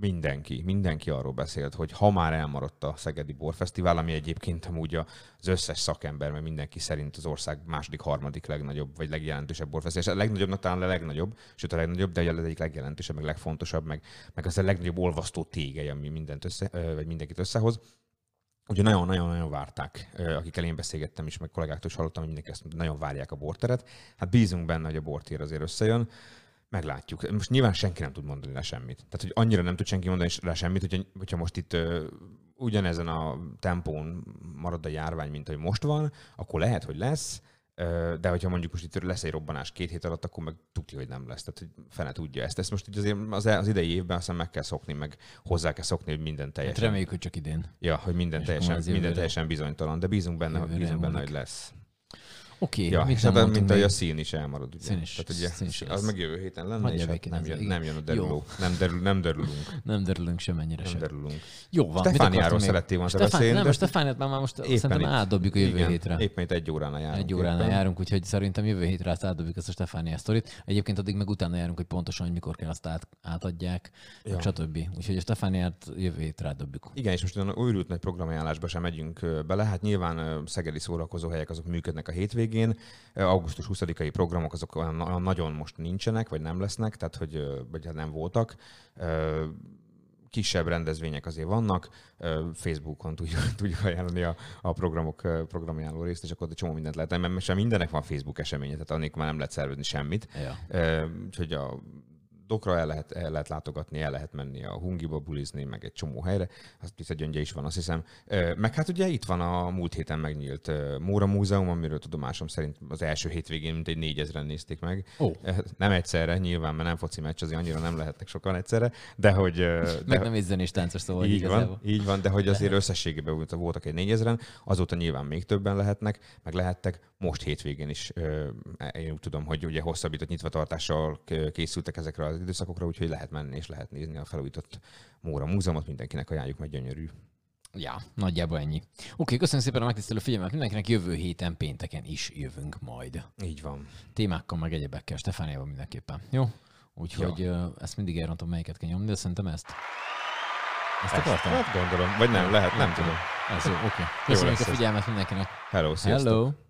S2: mindenki, mindenki arról beszélt, hogy ha már elmaradt a Szegedi Borfesztivál, ami egyébként amúgy az összes szakember, mert mindenki szerint az ország második, harmadik legnagyobb, vagy legjelentősebb borfesztivál, és a legnagyobbnak talán a legnagyobb, sőt a legnagyobb, de az egyik legjelentősebb, meg legfontosabb, meg, meg az a legnagyobb olvasztó tégely, ami mindent össze, vagy mindenkit összehoz. Ugye nagyon-nagyon-nagyon várták, akikkel én beszélgettem is, meg kollégáktól is hallottam, hogy mindenki ezt nagyon várják a borteret. Hát bízunk benne, hogy a bortér azért összejön. Meglátjuk. Most nyilván senki nem tud mondani le semmit. Tehát, hogy annyira nem tud senki mondani le semmit, hogyha, hogyha most itt ugyanezen a tempón marad a járvány, mint hogy most van, akkor lehet, hogy lesz, de hogyha mondjuk most itt lesz egy robbanás két hét alatt, akkor meg tudja, hogy nem lesz. Tehát, hogy fene tudja ezt. Ezt most azért az, az idei évben aztán meg kell szokni, meg hozzá kell szokni, hogy minden
S1: Hát
S2: teljesen.
S1: reméljük, hogy csak idén.
S2: Ja, hogy minden
S1: És
S2: teljesen, minden teljesen bizonytalan, de bízunk benne,
S1: jövőre
S2: bízunk benne, hogy lesz.
S1: Oké,
S2: Ja,
S1: mit
S2: és
S1: nem
S2: hát, mint
S1: még?
S2: a szín is elmarad, ugye?
S1: Szín is-
S2: Tehát, ugye,
S1: szín is
S2: az meg jövő héten lenne,
S1: Hagyja
S2: és hát nem, jön, nem jön a
S1: Jó.
S2: derülő. Nem, derül, nem derülünk.
S1: Nem derülünk sem ennyire
S2: Nem
S1: sem.
S2: derülünk.
S1: Jó van.
S2: Stefániáról szerettél volna beszélni,
S1: nem,
S2: de-
S1: Stefániát már most
S2: Éppen
S1: szerintem átdobjuk a jövő
S2: Igen,
S1: hétre.
S2: Éppen itt egy óránál járunk.
S1: Egy óránál
S2: éppen.
S1: járunk, úgyhogy szerintem jövő hétre azt átdobjuk ezt a Stefánia sztorit. Egyébként addig meg utána járunk, hogy pontosan, hogy mikor kell azt át, átadják,
S2: Ja.
S1: ja. stb. Úgyhogy a Stefániát jövő hétre átdobjuk.
S2: Igen, és most olyan újult nagy programajánlásba sem megyünk bele. Hát nyilván szegedi szórakozóhelyek azok működnek a hétvégén. Ö, Augusztus 20-ai programok azok olyan, olyan nagyon most nincsenek, vagy nem lesznek, tehát hogy vagy hát nem voltak. Kisebb rendezvények azért vannak, Facebookon tudjuk, tudjuk ajánlani a, a programok ö, programajánló részt, és akkor ott csomó mindent lehet, mert már mindennek van Facebook eseménye, tehát annélkül már nem lehet szervezni semmit.
S1: Ja.
S2: Úgyhogy a dokra el lehet, el lehet látogatni, el lehet menni a Hungiba bulizni, meg egy csomó helyre. Azt hiszem, gyöngye is van, azt hiszem. Meg hát ugye itt van a múlt héten megnyílt Móra Múzeum, amiről tudomásom szerint az első hétvégén mintegy négyezren nézték meg. Ö, Nem egyszerre, nyilván, mert nem foci meccs, azért annyira nem lehetnek sokan egyszerre, de hogy... De,
S1: Meg nem egy zenés táncos, szóval
S2: így
S1: igazából.
S2: van, így van, de hogy azért összességében volt- voltak egy négyezren, azóta nyilván még többen lehetnek, meg lehettek. Most hétvégén is én úgy tudom, hogy ugye hosszabbított nyitvatartással készültek ezekre az időszakokra, úgyhogy lehet menni és lehet nézni a felújított Móra Múzeumot, mindenkinek ajánljuk, meg gyönyörű.
S1: Ja, nagyjából ennyi. Oké, köszönöm szépen a megtisztelő figyelmet mindenkinek. Jövő héten pénteken is jövünk majd.
S2: Így van.
S1: Témákkal, meg egyebekkel, Stefániával mindenképpen. Jó? Úgyhogy ja. ezt mindig elrontom, melyiket kell nyomni, de szerintem ezt. Ezt akartam?
S2: Hát gondolom, vagy nem, lehet, nem tudom.
S1: Ez jó, oké. Köszönjük a figyelmet mindenkinek.
S2: Hello, sziasztok!
S1: Hello!